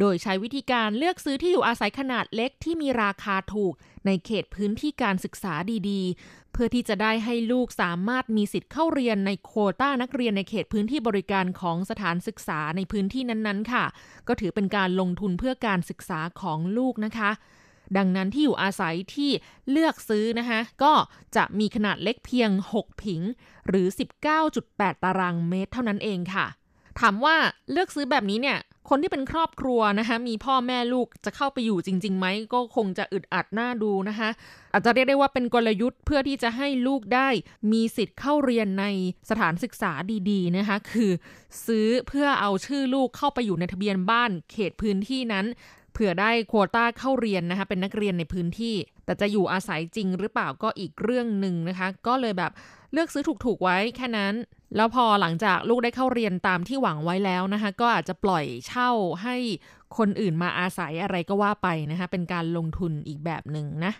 โดยใช้วิธีการเลือกซื้อที่อยู่อาศัยขนาดเล็กที่มีราคาถูก ในเขตพื้นที่การศึกษาดีๆ เพื่อที่จะได้ให้ลูกสามารถมีสิทธิ์เข้าเรียนในโคต้านักเรียนในเขตพื้นที่บริการของสถานศึกษาในพื้นที่นั้นๆ ค่ะ ก็ถือเป็นการลงทุนเพื่อการศึกษาของลูกนะคะ ดังนั้นที่อยู่อาศัยที่เลือกซื้อนะคะก็จะมีขนาดเล็กเพียง 6 ผิง หรือ 19.8 ตารางเมตรเท่านั้นเองค่ะ ถามว่าเลือกซื้อแบบนี้เนี่ยคนที่เป็นครอบครัวนะคะมีพ่อแม่ลูกจะเข้าไปอยู่จริงๆไหมก็คงจะอึดอัดหน้าดูนะคะอาจจะเรียกได้ว่าเป็นกลยุทธ์เพื่อที่จะให้ลูกได้มีสิทธิ์เข้าเรียนในสถานศึกษาดีๆนะคะคือ ซื้อเพื่อเอาชื่อลูกเข้าไปอยู่ในทะเบียนบ้านเขตพื้นที่นั้น ผื่อได้โควต้าเข้าเรียนนะคะเป็นนักเรียนในพื้นที่ แต่จะอยู่อาศัยจริงหรือเปล่าก็อีกเรื่องหนึ่งนะคะ ก็เลยแบบเลือกซื้อถูกๆไว้แค่นั้น แล้วพอหลังจากลูกได้เข้าเรียนตามที่หวังไว้แล้วนะคะ ก็อาจจะปล่อยเช่าให้คนอื่นมาอาศัยอะไรก็ว่าไปนะคะ เป็นการลงทุนอีกแบบหนึ่งนะ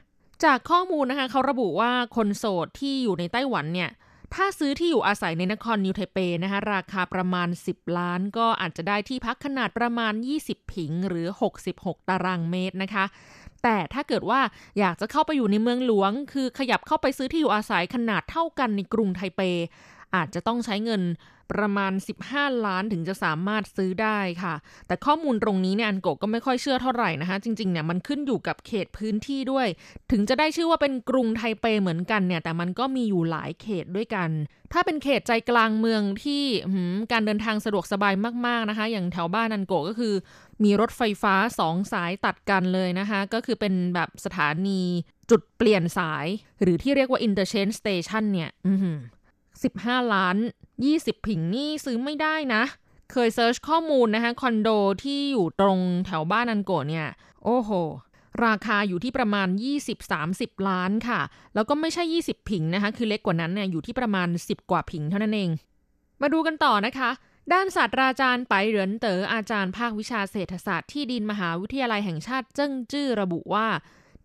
จากข้อมูลนะคะเขาระบุว่าคนโสดที่อยู่ในไต้หวันเนี่ย ถ้าซื้อที่อยู่อาศัยในนครนิวไทเปนะคะราคาประมาณ 10 ล้าน ก็อาจจะได้ที่พักขนาดประมาณ 20 ผิงหรือ 66 ตารางเมตรนะคะ แต่ถ้าเกิดว่าอยากจะเข้าไปอยู่ในเมืองหลวง คือขยับเข้าไปซื้อที่อยู่อาศัยขนาดเท่ากันในกรุงไทเป อาจจะต้องใช้เงิน ประมาณ 15 ล้านถึงจะสามารถซื้อได้ค่ะ แต่ข้อมูลตรงนี้เนี่ยอันโกก็ไม่ค่อยเชื่อเท่าไหร่นะคะ จริงๆเนี่ยมันขึ้นอยู่กับเขตพื้นที่ด้วย ถึงจะได้ชื่อว่าเป็นกรุงไทเปเหมือนกันเนี่ยแต่มันก็มีอยู่หลายเขตด้วยกัน ถ้าเป็นเขตใจกลางเมืองที่การเดินทางสะดวกสบายมากๆนะคะ อย่างแถวบ้านอันโกก็คือ มีรถไฟฟ้าสองสายตัดกันเลยนะคะ ก็คือเป็นแบบสถานีจุดเปลี่ยนสาย หรือที่เรียกว่า interchange station เนี่ย 15 ล้าน 20 ผิงนี่ซื้อไม่ได้นะ เคยเซิร์ชข้อมูลนะคะคอนโดที่อยู่ตรงแถวบ้านนันโกเนี่ย โอ้โห ราคาอยู่ที่ประมาณ 20-30 ล้านค่ะ แล้วก็ไม่ใช่ 20 ผิงนะคะ คือเล็กกว่านั้นเนี่ยอยู่ที่ประมาณ 10 กว่าผิงเท่านั้นเอง มาดูกันต่อนะคะด้านศาสตราจารย์ไปเหรินเตอ๋ออาจารย์ภาควิชาเศรษฐศาสตร์ที่ดินมหาวิทยาลัยแห่งชาติเจิ้งจื้อระบุว่า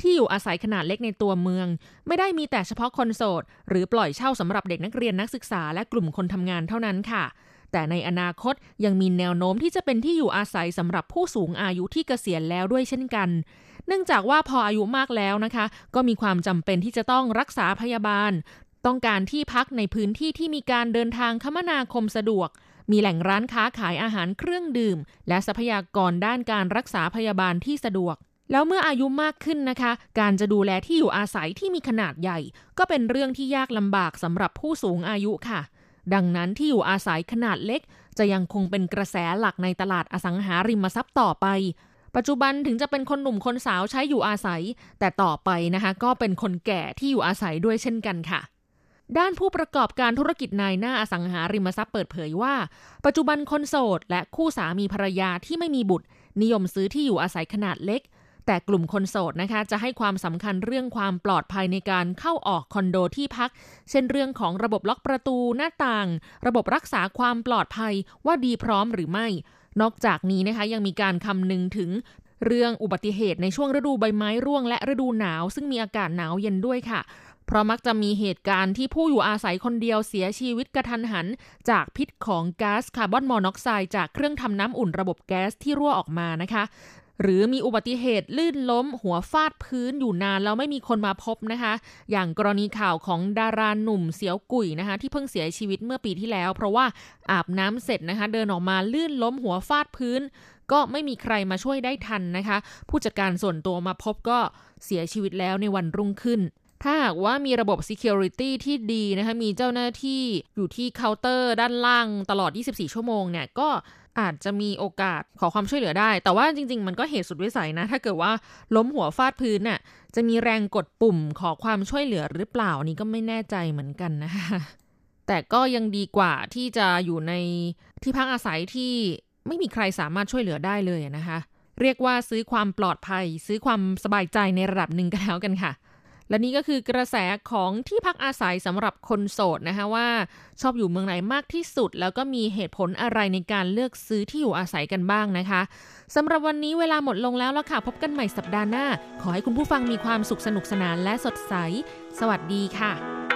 ที่อยู่อาศัยขนาดเล็กในตัวเมือง ไม่ได้มีแต่เฉพาะคนโสด หรือปล่อยเช่าสำหรับเด็กนักเรียนนักศึกษาและกลุ่มคนทำงานเท่านั้นค่ะ แต่ในอนาคตยังมีแนวโน้มที่จะเป็นที่อยู่อาศัยสำหรับผู้สูงอายุที่เกษียณแล้วด้วยเช่นกันเนื่องจากว่าพออายุมากแล้วนะคะ ก็มีความจำเป็นที่จะต้องรักษาพยาบาล ต้องการที่พักในพื้นที่ที่มีการเดินทางคมนาคมสะดวก มีแหล่งร้านค้าขายอาหารเครื่องดื่ม และทรัพยากรด้านการรักษาพยาบาลที่สะดวก แล้วเมื่ออายุมากขึ้นนะคะ การจะดูแลที่อยู่อาศัยที่มีขนาดใหญ่ ก็เป็นเรื่องที่ยากลำบากสำหรับผู้สูงอายุค่ะ ดังนั้นที่อยู่อาศัยขนาดเล็ก จะยังคงเป็นกระแสหลักในตลาดอสังหาริมทรัพย์ต่อไป ปัจจุบันถึงจะเป็นคนหนุ่มคนสาวใช้อยู่อาศัย แต่ต่อไปนะคะ ก็เป็นคนแก่ที่อยู่อาศัยด้วยเช่นกันค่ะด้านผู้ประกอบการธุรกิจนายหน้าอสังหาริมทรัพย์เปิดเผยว่า ปัจจุบันคนโสด และคู่สามีภรรยาที่ไม่มีบุตร นิยมซื้อที่อยู่อาศัยขนาดเล็ก แต่กลุ่มคนโสดนะคะ จะให้ความสำคัญเรื่องความปลอดภัยในการเข้าออกคอนโดที่พัก เช่นเรื่องของระบบล็อกประตูหน้าต่าง ระบบรักษาความปลอดภัยว่าดีพร้อมหรือไม่ นอกจากนี้นะคะยังมีการคำนึงถึงเรื่องอุบัติเหตุในช่วงฤดูใบไม้ร่วงและฤดูหนาว ซึ่งมีอากาศหนาวเย็นด้วยค่ะ เพราะมักจะมีเหตุการณ์ที่ผู้อยู่อาศัยคนเดียวเสียชีวิตกระทันหัน จากพิษของก๊าซคาร์บอนมอนอกไซด์จากเครื่องทำน้ำอุ่นระบบแก๊สที่รั่วออกมานะคะ หรือมีอุบัติเหตุลื่นล้มหัวฟาดพื้นอยู่นานแล้วไม่มีคนมาพบนะคะ อย่างกรณีข่าวของดาราหนุ่มเสียวกุ๋ยนะคะ ที่เพิ่งเสียชีวิตเมื่อปีที่แล้ว เพราะว่าอาบน้ำเสร็จนะคะ เดินออกมาลื่นล้มหัวฟาดพื้น ก็ไม่มีใครมาช่วยได้ทันนะคะ ผู้จัดการส่วนตัวมาพบก็เสียชีวิตแล้วในวันรุ่งขึ้นถ้าหากว่ามีระบบ Security ที่ดีนะคะ มีเจ้าหน้าที่อยู่ที่เคาน์เตอร์ด้านล่างตลอด 24 ชั่วโมงเนี่ย ก็ อาจจะมีโอกาสขอความช่วยเหลือได้ แต่ว่าจริง ๆ มันก็เหตุสุดวิสัยนะ ถ้าเกิดว่าล้มหัวฟาดพื้นน่ะ จะมีแรงกดปุ่มขอความช่วยเหลือหรือเปล่านี่ก็ไม่แน่ใจเหมือนกันนะคะแต่ก็ยังดีกว่าที่จะอยู่ในที่พักอาศัยที่ไม่มีใครสามารถช่วยเหลือได้เลยนะคะ เรียกว่าซื้อความปลอดภัย ซื้อความสบายใจในระดับหนึ่งกันแล้วกันค่ะ และนี่ก็คือกระแสของที่พักอาศัยสำหรับคนโสดนะคะว่า ชอบอยู่เมืองไหนมากที่สุด แล้วก็มีเหตุผลอะไรในการเลือกซื้อที่อยู่อาศัยกันบ้างนะคะสำหรับวันนี้เวลาหมดลงแล้วละค่ะ พบกันใหม่สัปดาห์หน้า ขอให้คุณผู้ฟังมีความสุขสนุกสนานและสดใส สวัสดีค่ะ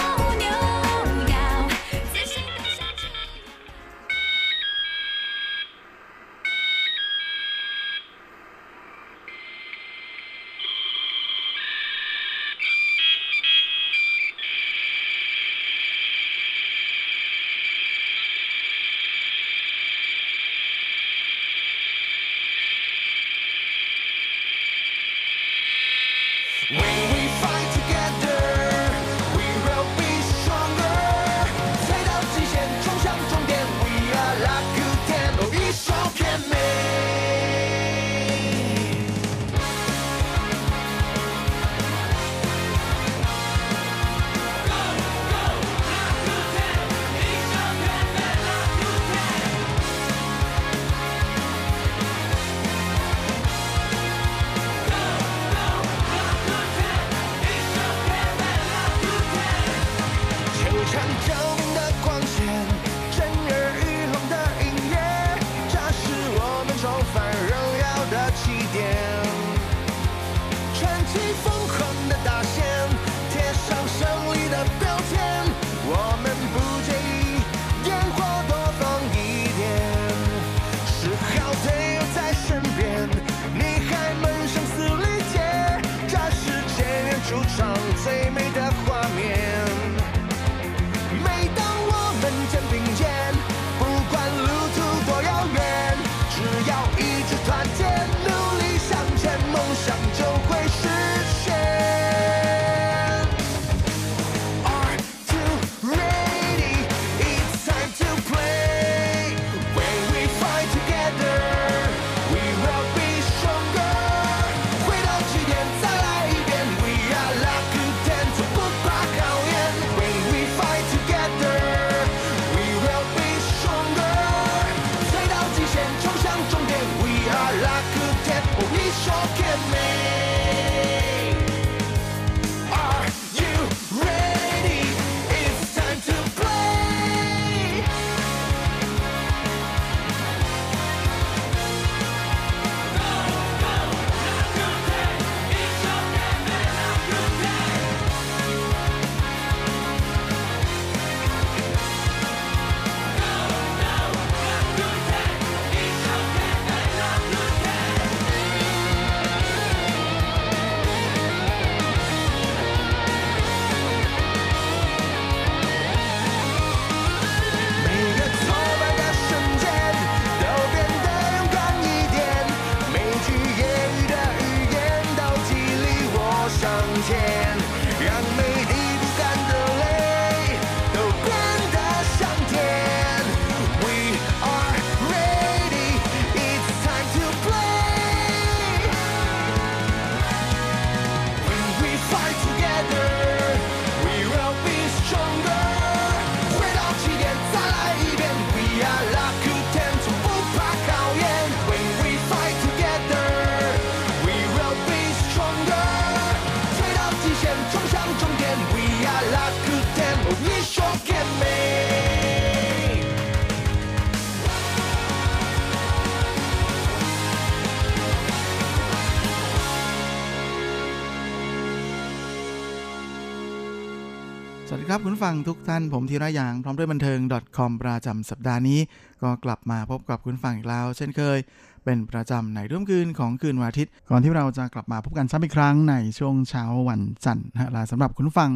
ครับคุณฟังทุกท่านผมธีระยางพร้อมด้วยบันเทิง .com ประจำสัปดาห์นี้ ก็กลับมาพบกับคุณฟังอีกแล้ว เช่นเคย เป็นประจำในรุ่มคืนของคืนวันอาทิตย์ ก่อนที่เราจะกลับมาพบกันซ้ำอีกครั้งในช่วงเช้าวันจันทร์นะฮะและสำหรับคุณฟัง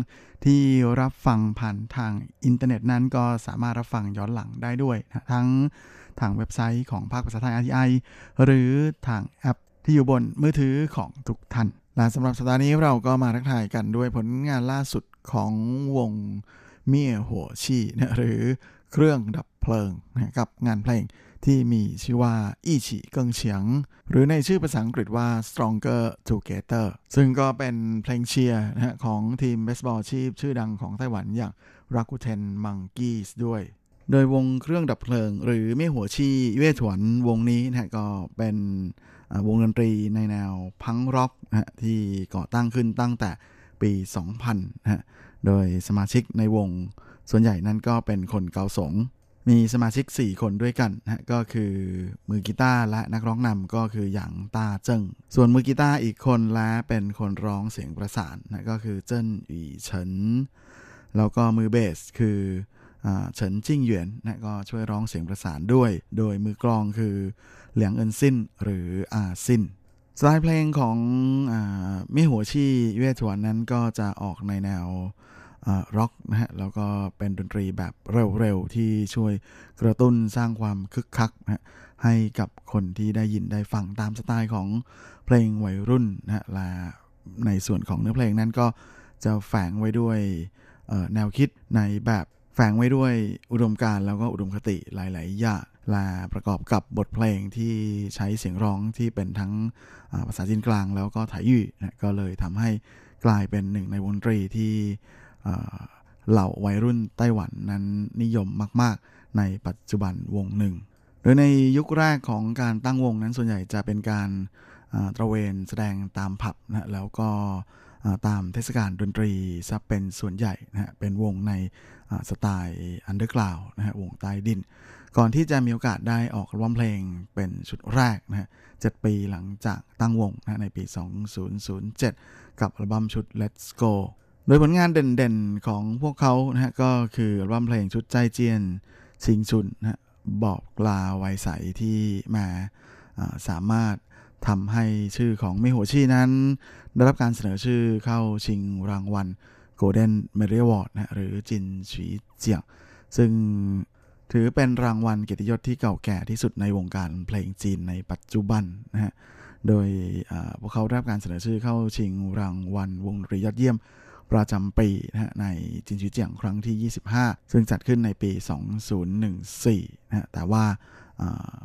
ที่รับฟังผ่านทางอินเทอร์เน็ตนั้นก็สามารถรับฟังย้อนหลังได้ด้วยนะทั้งทางเว็บไซต์ของภาคภาษาไทย RTI หรือทางแอปที่อยู่บนมือถือของทุกท่านและสำหรับสัปดาห์นี้เราก็มาทักทายกันด้วยผลงานล่าสุด ของวงเมี่ยหัวชีนะหรือเครื่องดับเพลิงนะกับงานเพลงที่มีชื่อว่าอีฉีเกิงเฉียง หรือในชื่อภาษาอังกฤษว่า stronger together ซึ่งก็เป็นเพลงเชียร์นะของทีมเบสบอลชีพชื่อดังของไต้หวันอย่าง Rakuten Monkeys ด้วย โดยวงเครื่องดับเพลิง หรือเมี่ยหัวชีเว่ถวนวงนี้นะก็เป็นวงดนตรีในแนวพังร็อกนะที่ก่อตั้งขึ้นตั้งแต่ ปี 2000นะฮะโดยสมาชิกในวงส่วนใหญ่นั้นก็เป็นคนเกาสง มีสมาชิก 4 คนด้วยกันนะก็คือมือกีตาร์และนักร้องนำก็คือหยางตาเจิ้งส่วนมือกีตาร์อีกคนและเป็นคนร้องเสียงประสานนะก็คือเจิ้นหยีเฉินแล้วก็มือเบสคือเฉินจิ้งเหวียนนะก็ช่วยร้องเสียงประสานด้วย โดยมือกลองคือเหลียงเอินซินหรืออาซิน สไตล์เพลงของเมี่ยหั่วชี่เยว่ถวนนั้นก็จะออกในแนวร็อกนะฮะ แล้วก็เป็นดนตรีแบบเร็วๆ ที่ช่วยกระตุ้นสร้างความคึกคักนะฮะให้กับคนที่ได้ยินได้ฟังตามสไตล์ของเพลงวัยรุ่นนะฮะและในส่วนของเนื้อเพลงนั้นก็จะแฝงไว้ด้วยแนวคิดในแบบแฝงไว้ด้วยอุดมการณ์แล้วก็อุดมคติหลาย ๆ อย่าง ละประกอบกับบทเพลงที่ใช้เสียงร้องที่เป็นทั้งภาษาจีนกลางแล้วก็ไถยี่นะก็เลยทำให้กลายเป็นหนึ่งในวงดนตรีที่เหล่าวัยรุ่นไต้หวันนั้นนิยมมาก ๆ ในปัจจุบันวงหนึ่ง โดยในยุคแรกของการตั้งวงนั้นส่วนใหญ่จะเป็นการตระเวนแสดงตามผับนะแล้วก็ตามเทศกาลดนตรีซะเป็นส่วนใหญ่นะฮะเป็นวงในสไตล์ underground นะฮะวงใต้ดิน ก่อนที่จะมีโอกาสได้ออกอัลบั้มเพลงเป็นชุดแรกนะฮะ7ปีหลังจากตั้งวงนะฮะในปี 2007 กับอัลบั้มชุด Let's Go โดยผลงานเด่นๆของพวกเขานะฮะก็คืออัลบั้มเพลงชุด再見青春 นะฮะบอกลาไวใสที่มาอ่สามารถทำให้ชื่อของเมโหชีนั้น ได้รับการเสนอชื่อเข้าชิงรางวัล Golden Merit Award นะฮะหรือจินฉีเจียง ซึ่ง ถือเป็นรางวัลเกียรติยศที่เก่าแก่ที่สุดในวงการเพลงจีนในปัจจุบันนะฮะ โดยพวกเขาได้รับการเสนอชื่อเข้าชิงรางวัลวงดนตรียอดเยี่ยมประจำปีนะฮะในจินชิเจียงครั้งที่ 25 ซึ่งจัดขึ้นในปี 2014นะฮะแต่ว่า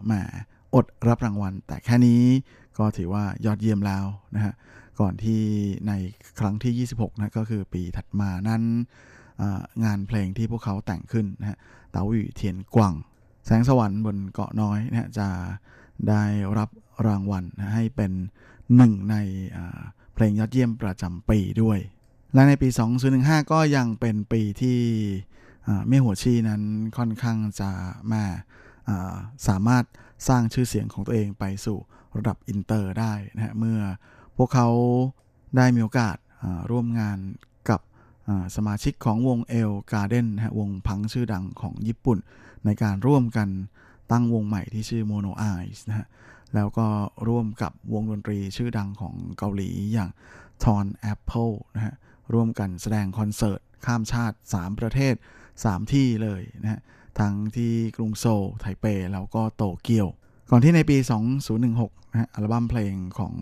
แหมอดรับรางวัล แต่แค่นี้ก็ถือว่ายอดเยี่ยมแล้วนะฮะก่อนที่ในครั้งที่ 26นะก็คือปีถัดมานั้น งานเพลงที่พวกเขาแต่งขึ้นนะฮะเต๋าหวี่เทียนกวางแสงสวรรค์บนเกาะน้อยนะจะได้รับรางวัลนะให้เป็นหนึ่งในเพลงยอดเยี่ยมประจำปีด้วย และในปี 2015 ก็ยังเป็นปีที่เมี่ยหัวชีนั้นค่อนข้างจะมาอ่สามารถสร้างชื่อเสียงของตัวเองไปสู่ระดับอินเตอร์ได้นะฮะเมื่อพวกเขาได้มีโอกาสร่วมงาน สมาชิกของวงเอลการ์เด้นฮะวงพังชื่อดังของญี่ปุ่น ในการร่วมกันตั้งวงใหม่ที่ชื่อ Mono Eyes นะฮะแล้วก็ร่วมกับวงดนตรีชื่อดังของเกาหลีอย่าง Torn Apple นะฮะร่วมกันแสดงคอนเสิร์ต ข้ามชาติ 3 ประเทศ 3 ที่เลยนะฮะทั้งที่กรุงโซลไทเป แล้วก็โตเกียว ก่อนที่ในปี 2016นะฮะอัลบั้มเพลงของ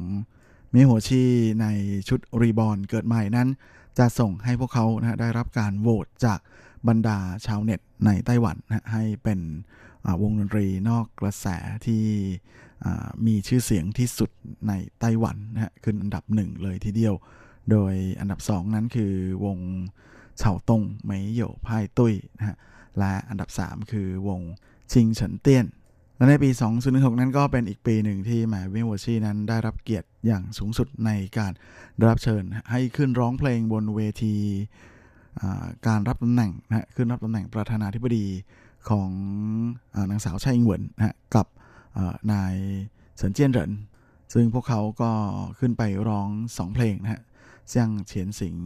เมโฮชีในชุดรีบอ n เกิดใหม่นั้น จะส่งให้พวกเขานะได้รับการโหวตจากบรรดาชาวเน็ตในไต้หวันนะให้เป็นวงดนตรีนอกกระแสที่มีชื่อเสียงที่สุดในไต้หวันนะฮะขึ้นอันดับหนึ่งเลยทีเดียว โดยอันดับสองนั้นคือวงเฉาตงเหมโยวพายตุ้ยนะฮะและอันดับ3คือวงชิงเฉินเตี้ยน และในปี 2016 นั้นก็เป็นอีกปีหนึ่งที่แมวิวชีนั้นได้รับเกียรติอย่างสูงสุดในการได้รับเชิญให้ขึ้นร้องเพลงบนเวทีการรับตำแหน่งนะฮะขึ้นรับตำแหน่งประธานาธิบดีของอนางสาวไช่อิงเหวินนะฮะกับนายเฉินเจี้ยนเหรินซึ่งพวกเขาก็ขึ้นไปร้อง 2 เพลงนะฮะเซียงเฉียนสิง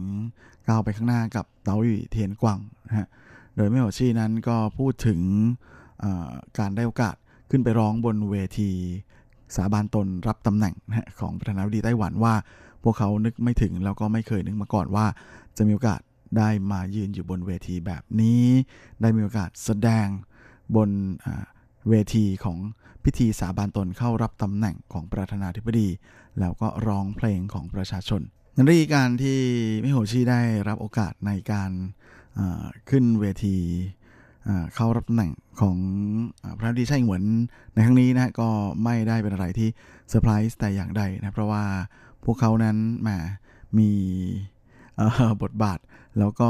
ก้าวไปข้างหน้ากับเต๋าหยี่เทียนกวางนะฮะโดยไม่โหชี่นั้นก็พูดถึงการได้โอกาส ขึ้นไปร้องบนเวทีสาบานตนรับตำแหน่งของประธานาธิบดีไต้หวันว่า พวกเขานึกไม่ถึงแล้วก็ไม่เคยนึกมาก่อนว่า จะมีโอกาสได้มายืนอยู่บนเวทีแบบนี้ ได้มีโอกาสแสดงบนเวทีของพิธีสาบานตนเข้ารับตำแหน่งของประธานาธิบดี แล้วก็ร้องเพลงของประชาชนนั่นคือการที่มิโฮชิได้รับโอกาสในการขึ้นเวที เข้ารับตำแหน่งของพระดีไช่เหมือนในครั้งนี้นะก็ไม่ได้เป็นอะไรที่เซอร์ไพรส์แต่อย่างใดนะเพราะว่าพวกเขานั้นแหมมีบทบาท แล้วก็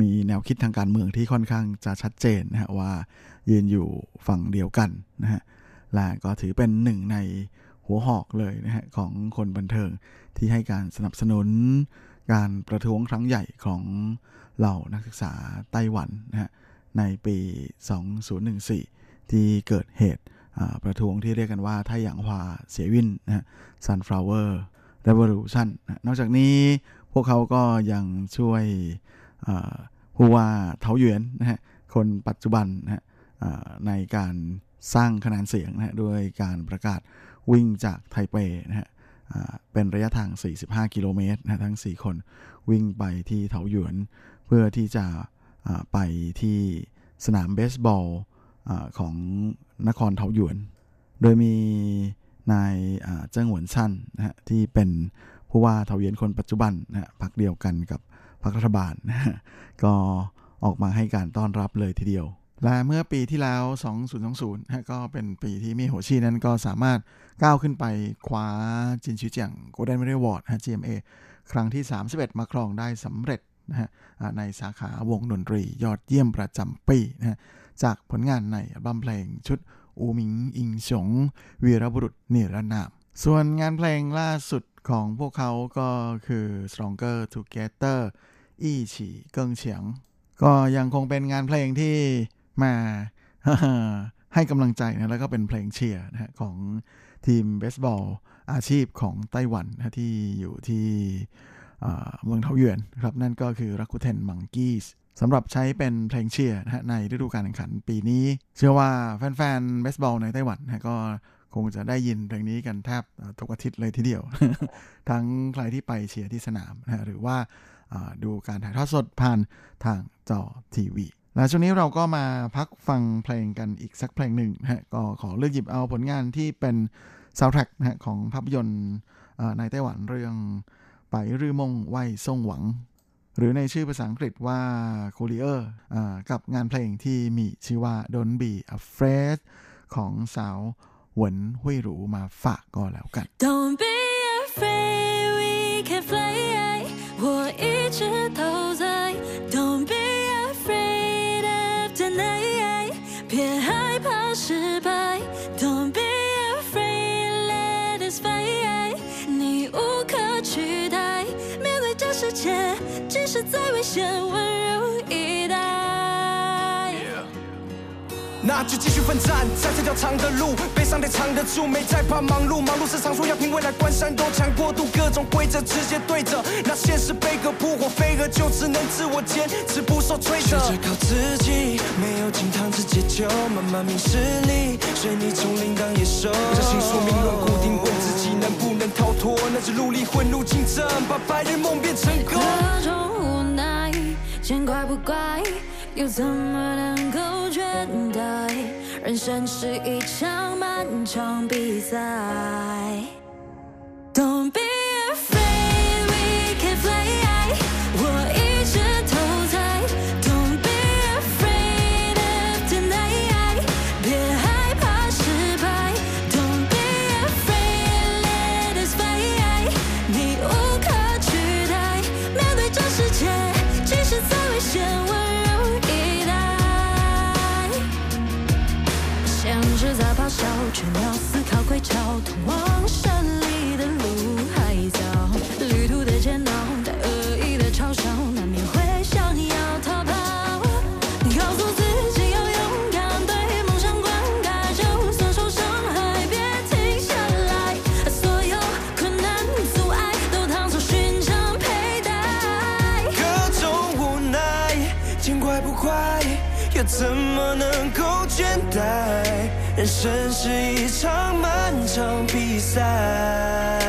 มีแนวคิดทางการเมืองที่ค่อนข้างจะชัดเจนนะฮะว่ายืนอยู่ฝั่งเดียวกันนะฮะและก็ถือเป็นหนึ่งในหัวหอกเลยนะฮะของคนบันเทิงที่ให้การสนับสนุนการประท้วงครั้งใหญ่ของเหล่านักศึกษาไต้หวันนะฮะ ในปี 2014 ที่เกิดเหตุประท้วงที่เรียกกันว่าไทหยางฮวาเสียวินนะฮะ Sunflower Revolution นนอกจากนี้พวกเขาก็ยังช่วยผู้ว่าเทาหยวนนะฮะคนปัจจุบันนะฮะในการสร้างคะแนนเสียงนะฮะด้วยการประกาศวิ่งจากไทเปนะฮะเป็นระยะทาง 45 กิโลเมตรนะทั้ง 4 คนวิ่งไปที่เถาหยวน เพื่อที่จะ ไปที่สนามเบสบอลของนครเถาหยวน โดยมีนายเจิ้งหวนซันนะฮะที่เป็นผู้ว่าเถาหยวนคนปัจจุบันนะฮะพักเดียวกันกับพรรครัฐบาลนะก็ออกมาให้การต้อนรับเลยทีเดียว และเมื่อปีที่แล้ว 2020นะก็เป็นปีที่มีโหชีนั้นก็สามารถก้าวขึ้นไปคว้า金曲獎 Golden Melody Award GMA ครั้งที่ 31 มาครองได้สำเร็จ นะฮะในสาขาวงดนตรียอดเยี่ยมประจำปีนะฮะจากผลงานในบัมเพลงชุดอูมิงอิงฉงวีรบุรุษเนรนาม ส่วนงานเพลงล่าสุดของพวกเขาก็คือ Stronger Together 一起更強 ก็ยังคงเป็นงานเพลงที่มาให้กำลังใจนะแล้วก็เป็นเพลงเชียร์นะของทีมเบสบอลอาชีพของไต้หวันนะที่อยู่ที่ เมืองเทาหยวนครับนั่นก็คือรักุเทนมังกี้สสำหรับใช้เป็นเพลงเชียร์นะในฤดูกาลแข่งขันปีนี้ เชื่อว่าแฟนๆเบสบอลในไต้หวันนะก็คงจะได้ยินเพลงนี้กันแทบทุกอาทิตย์เลยทีเดียว ทั้งใครที่ไปเชียร์ที่สนามนะหรือว่าดูการถ่ายทอดสดผ่านทางจอทีวีและช่วงนี้เราก็มาพักฟังเพลงกันอีกสักเพลงหนึ่งนะฮะก็ขอเลือกหยิบเอาผลงานที่เป็นซาวด์แทร็กนะฮะของภาพยนตร์ในไต้หวันเรื่อง 白日夢外送王 หรือในชื่อภาษาอังกฤษว่า Courier กับงานเพลงที่มีชื่อว่า Don't Be Afraid ของสาวหวนหุยหรูมาฝากก็แล้วกัน Don't be afraid 即使再危险温柔以待那就继续奋战，在这条长的路，悲伤得藏得住，没再怕忙碌，忙碌是常说要凭未来关山多强过度，各种规则直接对着，那现实悲歌扑火飞蛾，就只能自我坚持，不受摧折。学着靠自己，没有金汤匙解救，慢慢明事理，随你从铃铛野兽。相信宿命论，固定问自己能不能逃脱，那只努力混入竞争，把白日梦变成功。见怪不怪。又怎么能够倦怠？人生是一场漫长比赛。却要思考归巢，通往胜利的路还早，旅途的煎熬，带恶意的嘲笑，难免会想要逃跑。告诉自己要勇敢，对梦想灌溉，就算受伤害，别停下来，所有困难阻碍都当作勋章佩戴。各种无奈，见怪不怪，又怎么能够简单？人生是一场漫长比赛。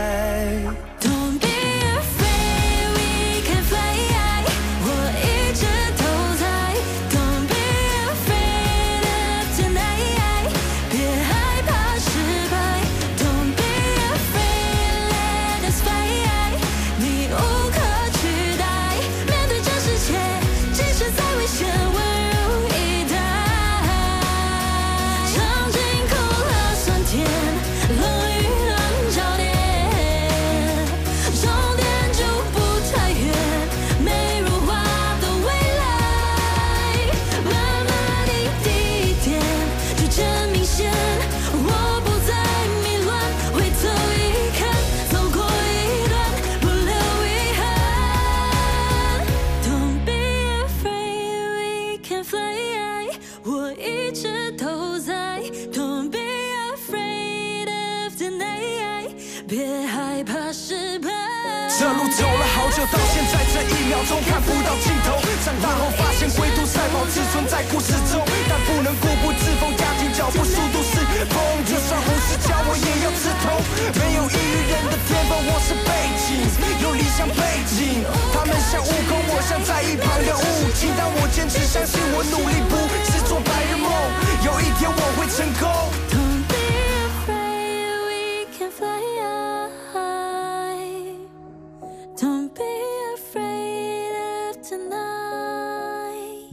这一秒钟看不到尽头。长大后发现龟兔赛跑只存在故事中，但不能固步自封，加紧脚步，速度是风。就算胡适教我也要刺头，没有异于人的天分，我是背景，有理想背景。他们像悟空，我像在一旁的悟净。但我坚持相信，我努力不是做白日梦，有一天我会成功。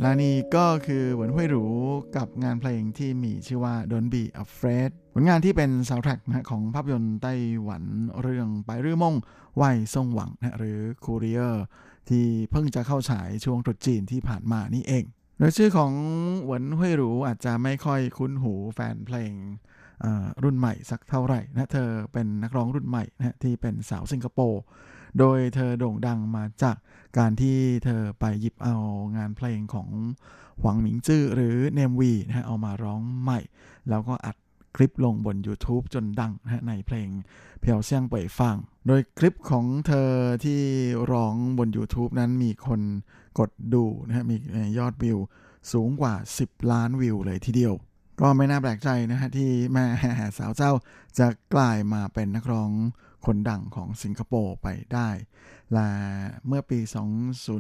และนี่ก็คือหวนห้วยหรูกับงานเพลงที่มีชื่อว่า Don't Be Afraid ผลงานที่เป็นซาวด์แทร็กนะฮะของภาพยนตร์ไต้หวันเรื่องไปรื่อมงไหวซ่งหวังนะฮะหรือ Courier ที่เพิ่งจะเข้าฉายช่วงตรุษจีนที่ผ่านมานี่เองโดยชื่อของหวนห้วยหรูอาจจะไม่ค่อยคุ้นหูแฟนเพลงรุ่นใหม่สักเท่าไหร่นะเธอเป็นนักร้องรุ่นใหม่นะฮะที่เป็นสาวสิงคโปร์ โดยเธอโด่งดังมาจาก การที่เธอไปหยิบเอางานเพลงของหวังหมิงจื้อหรือเนมวีนะฮะเอามาร้องใหม่ แล้วก็อัดคลิปลงบน YouTube จนดังนะฮะในเพลงเพียวเซียงเป่ยฟัง โดยคลิปของเธอที่ร้องบน YouTube นั้นมีคนกดดูนะฮะมียอดวิวสูงกว่า 10 ล้านวิวเลยทีเดียว ก็ไม่น่าแปลกใจนะฮะที่แม่สาวเจ้าจะกลายมาเป็นนักร้องคนดังของสิงคโปร์ไปได้ ละเมื่อปี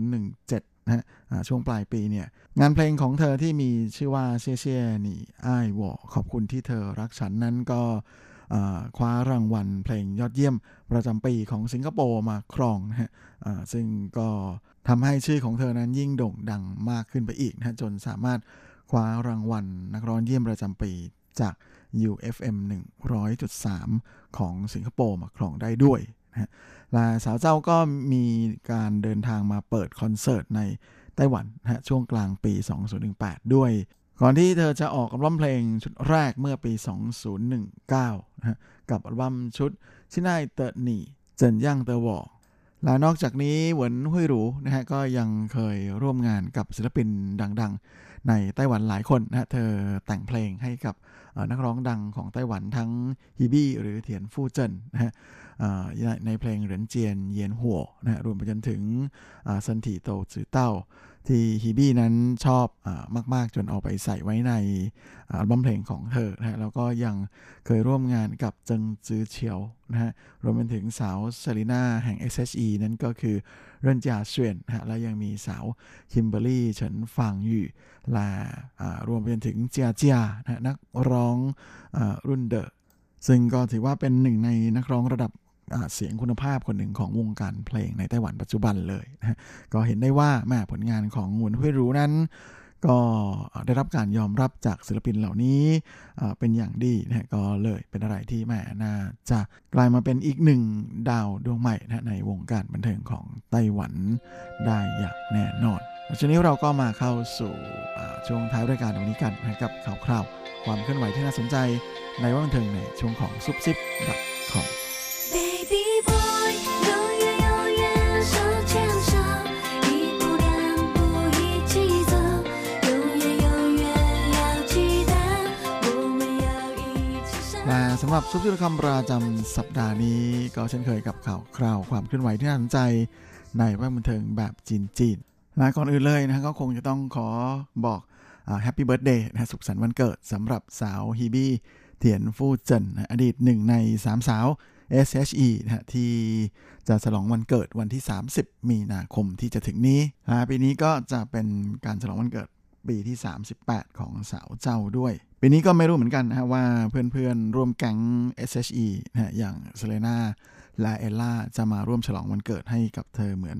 2017นะฮะอ่าช่วงปลายปีเนี่ยงานเพลงของเธอที่มีชื่อว่าเชี่ยเชี่ยนี่อ้ายวอขอบคุณที่เธอรักฉันนั้นก็คว้ารางวัลเพลงยอดเยี่ยมประจำปีของสิงคโปร์มาครองนะฮะซึ่งก็ทำให้ชื่อของเธอนั้นยิ่งโด่งดังมากขึ้นไปอีกนะจนสามารถคว้ารางวัลนักร้องเยี่ยมประจำปีจาก UFM 100.3 ของสิงคโปร์มาครองได้ด้วย ละสาวเจ้าก็มีการเดินทางมาเปิดคอนเสิร์ตในไต้หวันนะฮะช่วงกลางปี 2018 ด้วย ก่อนที่เธอจะออกอัลบั้มเพลงชุดแรกเมื่อปี 2019นะกับอัลบั้มชุดชินายเตอหนี่เจินย่างเตอวอและนอกจากนี้เหวินหุยหรูนะฮะก็ยังเคยร่วมงานกับศิลปินดังๆ ในไต้หวันหลายคนนะฮะเธอแต่งเพลงให้กับนักร้องดังของไต้หวันทั้งฮีบี้หรือเทียนฟู่เจินนะฮะ ในเพลง 人間煙火 นะรวมไปจนถึงอ่าซันถีโตจือเต้า ที่ฮีบี้นั้นชอบเอามาก ๆ จนเอาไปใส่ไว้ในอัลบั้มเพลงของเธอนะแล้วก็ยังเคยร่วมงานกับเจิงจือเฉียวนะฮะรวมไปถึงสาวเซรีนาแห่ง SHE นั่นก็คือเรินจาเสวียนนะและยังมีสาวคิมเบอรี่เฉินฟางหยู่ละอ่ารวมไปจนถึงเจียเจียนะนักร้องอรุ่นเดอะซึ่งก็ถือว่าเป็นหนึ่งในนักร้องระดับ เสียงคุณภาพคนหนึ่งของวงการเพลงในไต้หวันปัจจุบันเลยนะก็เห็นได้ว่าแม่ผลงานของหวนห้วยรู้นั้น ก็ได้รับการยอมรับจากศิลปินเหล่านี้เป็นอย่างดีนะก็เลยเป็นอะไรที่แม่น่าจะกลายมาเป็นอีกหนึ่งดาวดวงใหม่นะในวงการบันเทิงของไต้หวันได้อย่างแน่นอนวช่วงนี้เราก็มาเข้าสู่ช่วงท้ายรายการวันนี้กันนะกับข่าวคราวความเคลื่อนไหวที่น่าสนใจในว่าบันเทิงในช่วงของซุปซิป .com Baby ำหรับซุปซิป .com ประจำสัปดาห์นี้ก็เช่นเคยกับข่าวคราวความเคลื่อนไหวที่น่าสนใจในแวดวงบันเทิงแบบจีนจีนๆและก่อนอื่นเลยนะก็คงจะต้องขอบอก Happy Birthday นะสุขสันต์วันเกิดสำหรับสาวฮีบี้เทียนฟู่เจินนะอดีตหนึ่งในสามสาว SHE นะฮะที่จะฉลองวันเกิดวันที่ 30 มีนาคมที่จะถึงนี้นะปีนี้ก็จะเป็นการฉลองวันเกิด ปีที่ 38 ของสาวเจ้าด้วย ปีนี้ก็ไม่รู้เหมือนกันนะว่าเพื่อนๆ ร่วมแก๊ง SHE นะอย่างเซเลนาและเอลล่าจะมาร่วมฉลองวันเกิดให้กับเธอเหมือน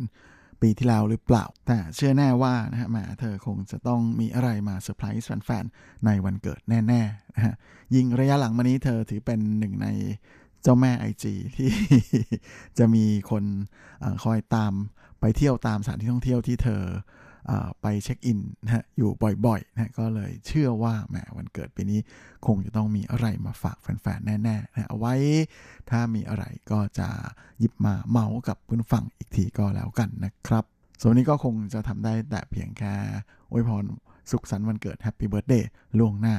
ปีที่แล้วหรือเปล่า แต่เชื่อแน่ว่านะฮะแหมเธอคงจะต้องมีอะไรมาเซอร์ไพรส์แฟนๆ ในวันเกิดแน่ๆนะฮะยิ่งระยะหลังมานี้เธอถือเป็นหนึ่งในเจ้าแม่ไอจีที่ จะมีคนอคอยตามไปเที่ยวตามสถานที่ท่องเที่ยวที่เธอ ไปเช็คอินนะฮะอยู่บ่อยๆนะก็เลยเชื่อว่าแหมวันเกิดปีนี้คงจะต้องมีอะไรมาฝากแฟนๆ แน่ๆนะเอาไว้ถ้ามีอะไรก็จะหยิบมาเมาท์กับเพื่อนฟังอีกทีก็แล้วกันนะครับ ส่วนนี้ก็คงจะทำได้แต่เพียงแค่อวยพรสุขสันต์วันเกิด Happy Birthday ล่วงหน้า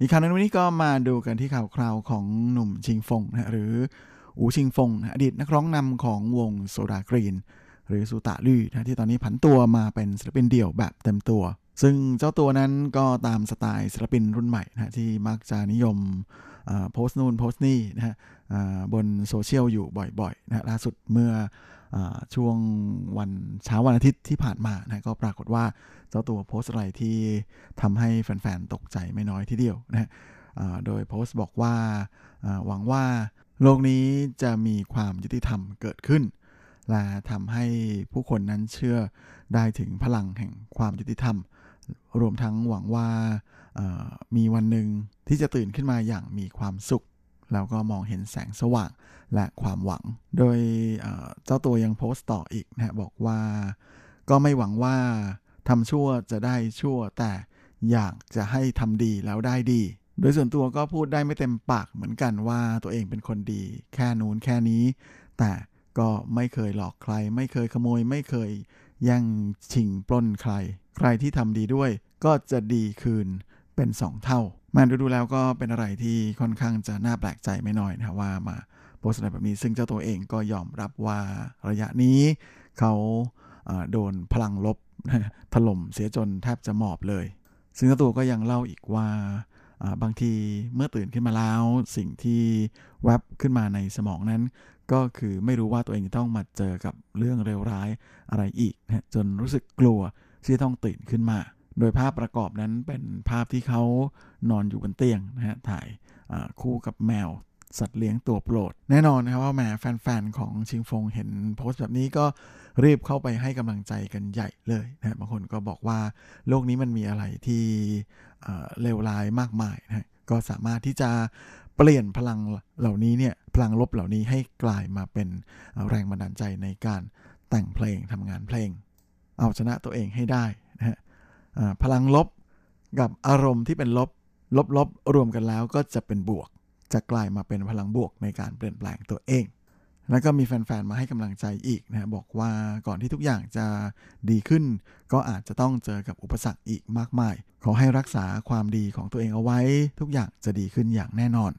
อีกข่าวหนึงวันนี้ก็มาดูกันที่ข่าวคราวของหนุ่มชิงฟงนะหรืออูชิงฟงอดีตนักร้องนำของวง Sodagreen หรือสุตะลี่นะที่ตอนนี้ผันตัวมาเป็นศิลปินเดี่ยวแบบเต็มตัว ซึ่งเจ้าตัวนั้นก็ตามสไตล์ศิลปินรุ่นใหม่นะที่มักจะนิยม โพสต์นู่นโพสต์นี่นะฮะบนโซเชียลอยู่บ่อยๆนะล่าสุดเมื่ออช่วงวันเช้าวันอาทิตย์ที่ผ่านมานะก็ปรากฏว่าเจ้าตัวโพสต์อะไรที่ทำให้แฟนๆ ตกใจไม่น้อยทีเดียวนะโดยโพสต์บอกว่าหวังว่าโลกนี้จะมีความยุติธรรมเกิดขึ้น และทำให้ผู้คนนั้นเชื่อได้ถึงพลังแห่งความยุติธรรม รวมทั้งหวังว่า มีวันหนึ่งที่จะตื่นขึ้นมาอย่างมีความสุข แล้วก็มองเห็นแสงสว่างและความหวัง โดยเจ้าตัวยังโพสต์ต่ออีกนะฮะบอกว่า ก็ไม่หวังว่าทำชั่วจะได้ชั่ว แต่อยากจะให้ทำดีแล้วได้ดี โดยส่วนตัวก็พูดได้ไม่เต็มปากเหมือนกันว่าตัวเองเป็นคนดี แค่นู้นแค่นี้ แต่ก็ไม่เคยหลอกใคร ไม่เคยขโมย ไม่เคยแย่งชิงปล้นใคร ใครที่ทำดีด้วย ก็จะดีคืน เป็นสองเท่า มาดูดูแล้วก็เป็นอะไรที่ค่อนข้างจะน่าแปลกใจไม่น้อยนะว่ามาโพสต์อะไรแบบนี้ ซึ่งเจ้าตัวเองก็ยอมรับว่าระยะนี้เขาโดนพลังลบถล่มเสียจนแทบจะหมอบเลย ซึ่งเจ้าตัวก็ยังเล่าอีกว่าบางทีเมื่อตื่นขึ้นมาแล้ว สิ่งที่แวบขึ้นมาในสมองนั้น ก็คือไม่รู้ว่าตัวเองจะต้องมาเจอกับเรื่องเลวร้ายอะไรอีกนะจนรู้สึกกลัวที่ต้องตื่นขึ้นมา โดยภาพประกอบนั้นเป็นภาพที่เขานอนอยู่บนเตียงนะฮะถ่ายคู่กับแมวสัตว์เลี้ยงตัวโปรด แน่นอนนะครับว่าแหมแฟนๆ ของชิงฟงเห็นโพสต์แบบนี้ก็รีบเข้าไปให้กำลังใจกันใหญ่เลยนะฮะบางคนก็บอกว่าโลกนี้มันมีอะไรที่เลวร้ายมากมายนะฮะก็สามารถที่จะเปลี่ยนพลังเหล่านี้เนี่ยพลังลบเหล่านี้ให้กลายมาเป็นแรงบันดาลใจในการแต่งเพลงทำงานเพลง เอาชนะตัวเองให้ได้นะฮะ พลังลบกับอารมณ์ที่เป็นลบลบๆรวมกันแล้วก็จะเป็นบวก จะกลายมาเป็นพลังบวกในการเปลี่ยนแปลงตัวเอง แล้วก็มีแฟนๆ มาให้กำลังใจอีกนะบอกว่าก่อนที่ทุกอย่างจะดีขึ้น ก็อาจจะต้องเจอกับอุปสรรคอีกมากมาย ขอให้รักษาความดีของตัวเองเอาไว้ ทุกอย่างจะดีขึ้นอย่างแน่นอน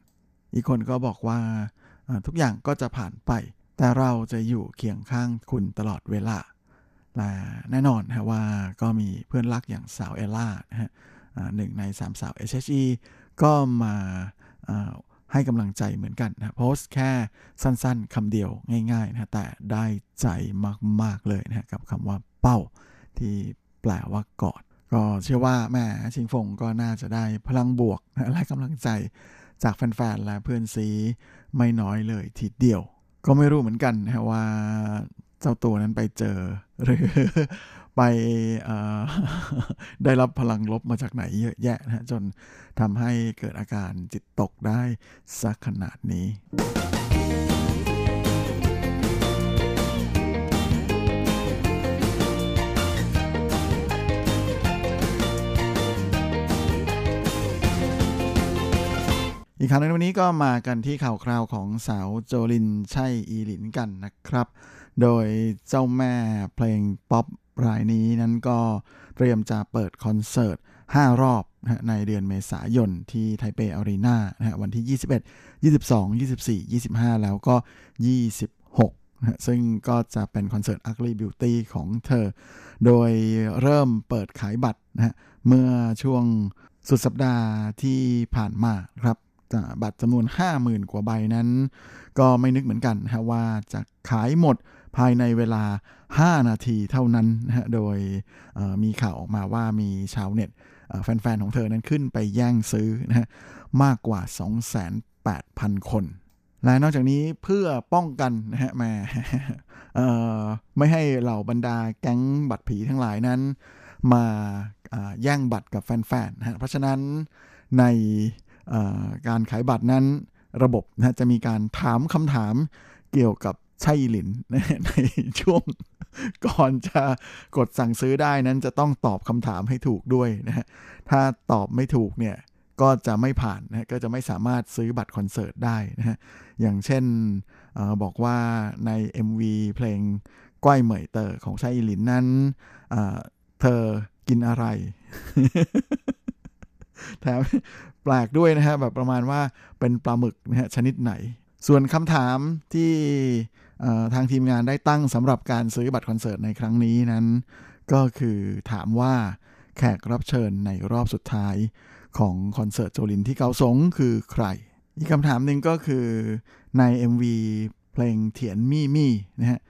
อีกคนก็บอกว่าทุกอย่างก็จะผ่านไป แต่เราจะอยู่เคียงข้างคุณตลอดเวลา และแน่นอนนะฮะว่าก็มีเพื่อนรักอย่างสาวเอลล่านะฮะหนึ่งในสามสาว HHE ก็มาให้กำลังใจเหมือนกันนะโพสต์แค่สั้นๆคำเดียวง่ายๆนะแต่ได้ใจมากๆเลยนะกับคำว่าเป้า ที่แปลว่ากอด ก็เชื่อว่าแม่ชิงฟงก็น่าจะได้พลังบวกนะและกำลังใจจากแฟนๆและเพื่อนซีไม่น้อยเลยทีเดียว ก็ไม่รู้เหมือนกันนะว่า เจ้าตัวนั้นไปเจอ หรือไปอได้รับพลังลบมาจากไหนเยอะแยะนะจนทำให้เกิดอาการจิตตกได้สักขนาดนี้อีกครั้งในวันนี้ก็มากันที่ข่าวคราวของสาวโจลินไช่อีหลินกันนะครับ โดยเจ้าแม่เพลงป๊อปรายนี้นั้นก็เตรียมจะเปิดคอนเสิร์ต 5 รอบในเดือนเมษายนที่ไทเปอารีนาวันที่ 21 22 24 25 แล้วก็ 26 ซึ่งก็จะเป็นคอนเสิร์ต Ugly Beauty ของเธอ โดยเริ่มเปิดขายบัตรนะเมื่อช่วงสุดสัปดาห์ที่ผ่านมาครับบัตรจำนวน 50,000 กว่าใบนั้น ก็ไม่นึกเหมือนกันนะว่าจะขายหมด ภายในเวลา 5 นาทีเท่านั้นนะฮะ โดยมีข่าวออกมาว่ามีชาวเน็ตแฟนๆ ของเธอนั้นขึ้นไปแย่งซื้อนะฮะมากกว่า 28,000 คน และนอกจากนี้เพื่อป้องกันนะฮะแหมาเอ่อไม่ให้เหล่าบรรดาแก๊งบัตรผีทั้งหลายนั้น มาแย่งบัตรกับแฟนๆนะฮะเพราะฉะนั้นในการขายบัตรนั้นระบบนะจะมีการถามคำถามเกี่ยวกับ ไช่หลินในช่วงก่อนจะกดสั่งซื้อได้นั้นจะต้องตอบคำถามให้ถูกด้วยนะฮะถ้าตอบไม่ถูกเนี่ยก็จะไม่ผ่านนะฮะก็จะไม่สามารถซื้อบัตรคอนเสิร์ตได้นะฮะอย่างเช่นออบอกว่าใน MV เพลงก้อยเหมยเตอร์ของไช่หลินนั้นเเธอกินอะไรแถมแปลกด้วยนะฮะแบบประมาณว่าเป็นปลาหมึกนะฮะชนิดไหน ส่วนคำถามที่ ทางทีมงานได้ตั้งสำหรับการซื้อบัตรคอนเสิร์ตในครั้งนี้นั้น ก็คือถามว่าแขกรับเชิญในรอบสุดท้ายของคอนเสิร์ตโจลินที่เกาสงคือใคร อีกคำถามหนึ่งก็คือใน MV เพลงเถียนมี่มี่นะฮะ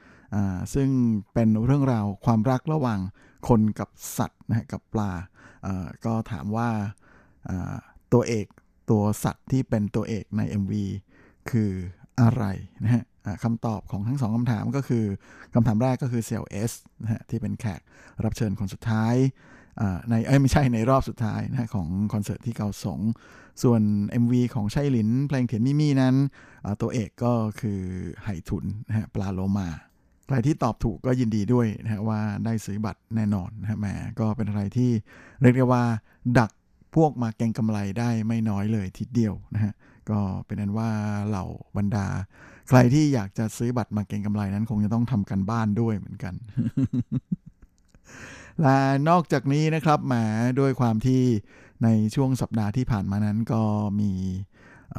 ซึ่งเป็นเรื่องราวความรักระหว่างคนกับสัตว์นะฮะกับปลาก็ถามว่าตัวเอกตัวสัตว์ที่เป็นตัวเอกใน MV คืออะไรนะฮะ คำตอบของทั้งสองคำถามก็คือคำถามแรกก็คือเซลเอสนะฮะที่เป็นแขกรับเชิญคนสุดท้ายในเอ้ยไม่ใช่ในรอบสุดท้ายนะของคอนเสิร์ตที่เกาสง ส่วน MV ของชัยหลินเพลงเถียนมิมี่นั้น ตัวเอกก็คือไหถุนนะฮะปลาโลมา ใครที่ตอบถูกก็ยินดีด้วยนะฮะว่าได้ซื้อบัตรแน่นอนนะฮะแหมก็เป็นอะไรที่เรียกได้ว่า ดักพวกมาแกงกำไรได้ไม่น้อยเลยทีเดียวนะฮะก็เป็นนั้นว่าเหล่าบรรดา ใครที่อยากจะซื้อบัตรมาเก็งกำไรนั้น คงจะต้องทำกันบ้านด้วยเหมือนกัน และนอกจากนี้นะครับแหมด้วยความที่ในช่วงสัปดาห์ที่ผ่านมานั้นก็มีเ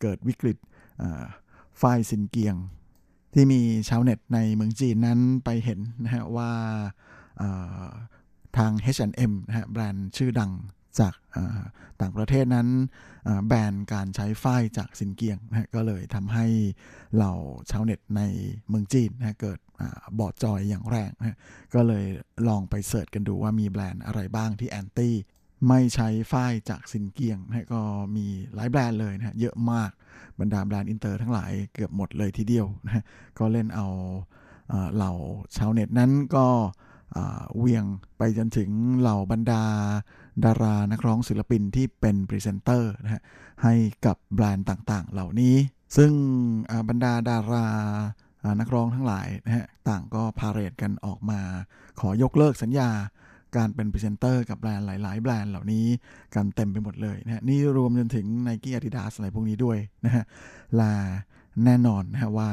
เกิดวิกฤตเอ่อฝ้ายซินเกียง ที่มีชาวเน็ตในเมืองจีนนั้นไปเห็นนะฮะว่าทาง H&M นะฮะแบรนด์ชื่อดัง จากต่างประเทศนั้นแบนการใช้ฝ้ายจากซินเกียงนะฮะก็เลยทำให้เหล่าชาวเน็ตในเมืองจีนนะฮะเกิดบอยคอตอย่างแรงนะฮะก็เลยลองไป search กันดูว่ามีแบรนด์อะไรบ้างที่แอนตี้ไม่ใช้ฝ้ายจากซินเกียงนะฮะก็มีหลายแบรนด์เลยนะฮะเยอะมากบรรดาแบรนด์อินเตอร์ทั้งหลายเกือบหมดเลยทีเดียวนะฮะก็เล่นเอาเหล่าชาวเน็ตนั้นก็เหวี่ยงไปจนถึงเหล่าบรรดา ดารานักร้องศิลปินที่เป็นพรีเซนเตอร์นะฮะให้กับแบรนด์ต่างๆ เหล่านี้ ซึ่งบรรดาดารานักร้องทั้งหลายนะฮะต่างก็พาเหรดกันออกมา ขอยกเลิกสัญญาการเป็นพรีเซนเตอร์กับแบรนด์หลาย ๆ แบรนด์เหล่านี้กันเต็มไปหมดเลยนะฮะนี่รวมจนถึง n i กี้อาดิดาสอะไรพวกนี้ด้วยนะฮะและแน่นอนนะฮะว่า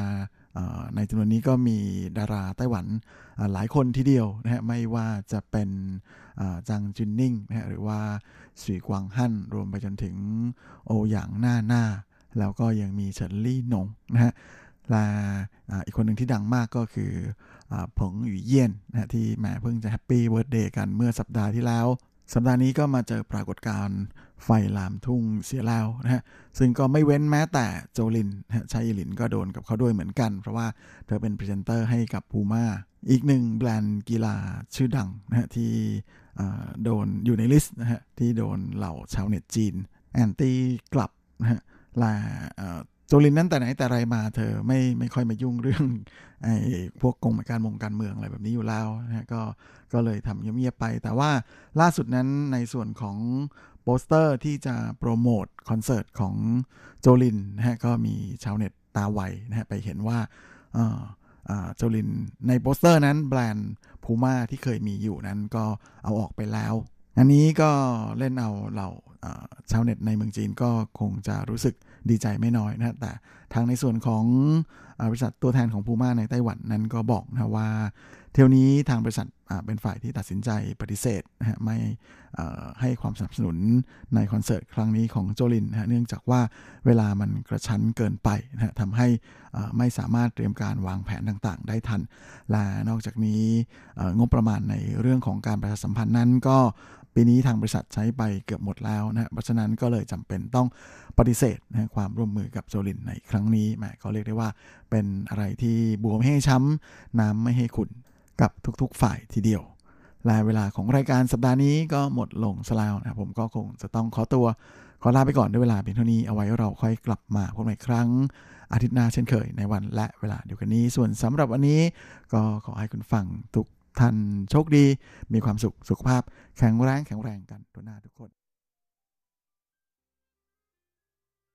ในจำนวนนี้ก็มีดาราไต้หวันหลายคนทีเดียวนะฮะไม่ว่าจะเป็นจางจวินหนิงนะฮะหรือว่าสวี่กวางฮั่นรวมไปจนถึงโอหยางหน้าหน้า แล้วก็ยังมีเฉินลี่หนงนะฮะและอีกคนหนึ่งที่ดังมากก็คือเผิงหยู่เยี่ยนนะฮะที่แหมเพิ่งจะ happy birthday กันเมื่อสัปดาห์ที่แล้ว สัปดาห์นี้ก็มาเจอปรากฏการณ์ ไฟลามทุ่งเสียแล้วนะฮะซึ่งก็ไม่เว้นแม้แต่โจลินนะไช่อีหลินก็โดนกับเขาด้วยเหมือนกัน เพราะว่าเธอเป็นพรีเซนเตอร์ให้กับพูม่าอีกหนึ่งแบรนด์กีฬาชื่อดังนะฮะที่โดนอยู่ใน list นะฮะที่โดนเหล่าชาวเน็ตจีน แอนตี้กลับนะฮะและโจลินนั้นแต่ไหนแต่ไรมาเธอไม่ไม่ค่อยมายุ่งเรื่องไอ้พวกกงการมงการเมืองอะไรแบบนี้อยู่แล้วนะฮะก็ก็เลยทำเงียบๆไป แต่ว่าล่าสุดนั้นในส่วนของ โปสเตอร์ที่จะโปรโมทคอนเสิร์ตของโจลินนะฮะก็มีชาวเน็ตตาไวนะฮะไปเห็นว่าโจลินในโปสเตอร์นั้นแบรนด์พูม่าที่เคยมีอยู่นั้นก็เอาออกไปแล้ว อันนี้ก็เล่นเอาเหล่าชาวเน็ตในเมืองจีนก็คงจะรู้สึกดีใจไม่น้อยนะแต่ทางในส่วนของอบริษัทตัวแทนของพูม่าในไต้หวันนั้นก็บอกนะว่า เที่ยวนี้ทางบริษัทเป็นฝ่ายที่ตัดสินใจปฏิเสธนะฮะไม่ให้ความสนับสนุนในคอนเสิร์ตครั้งนี้ของโจลินนะฮะเนื่องจากว่าเวลามันกระชั้นเกินไปนะฮะทำให้ไม่สามารถเตรียมการวางแผนต่างๆ ได้ทัน และนอกจากนี้งบประมาณในเรื่องของการประชาสัมพันธ์นั้นก็ปีนี้ทางบริษัทใช้ไปเกือบหมดแล้วนะเพราะฉะนั้นก็เลยจำเป็นต้องปฏิเสธนะความร่วมมือกับโจลินในครั้งนี้แหมก็เรียกได้ว่าเป็นอะไรที่บวมให้ช้ำน้ำไม่ให้ขุ่น กับทุกๆฝ่ายทีเดียวและเวลาของรายการสัปดาห์นี้ก็หมดลงสล้วนะครับผมก็คงจะต้องขอตัวขอลาไปก่อนด้วยเวลาเพียงเท่านี้เอาไว้เราค่อยกลับมาพบกันอีกครั้งอาทิตย์หน้าเช่นเคยในวันและเวลาเดียวกันนี้ ส่วนสำหรับวันนี้ก็ขอให้คุณฟังทุกท่านโชคดี มีความสุขสุขภาพแข็งแรงแข็งแรงกันทุกหน้าทุกคน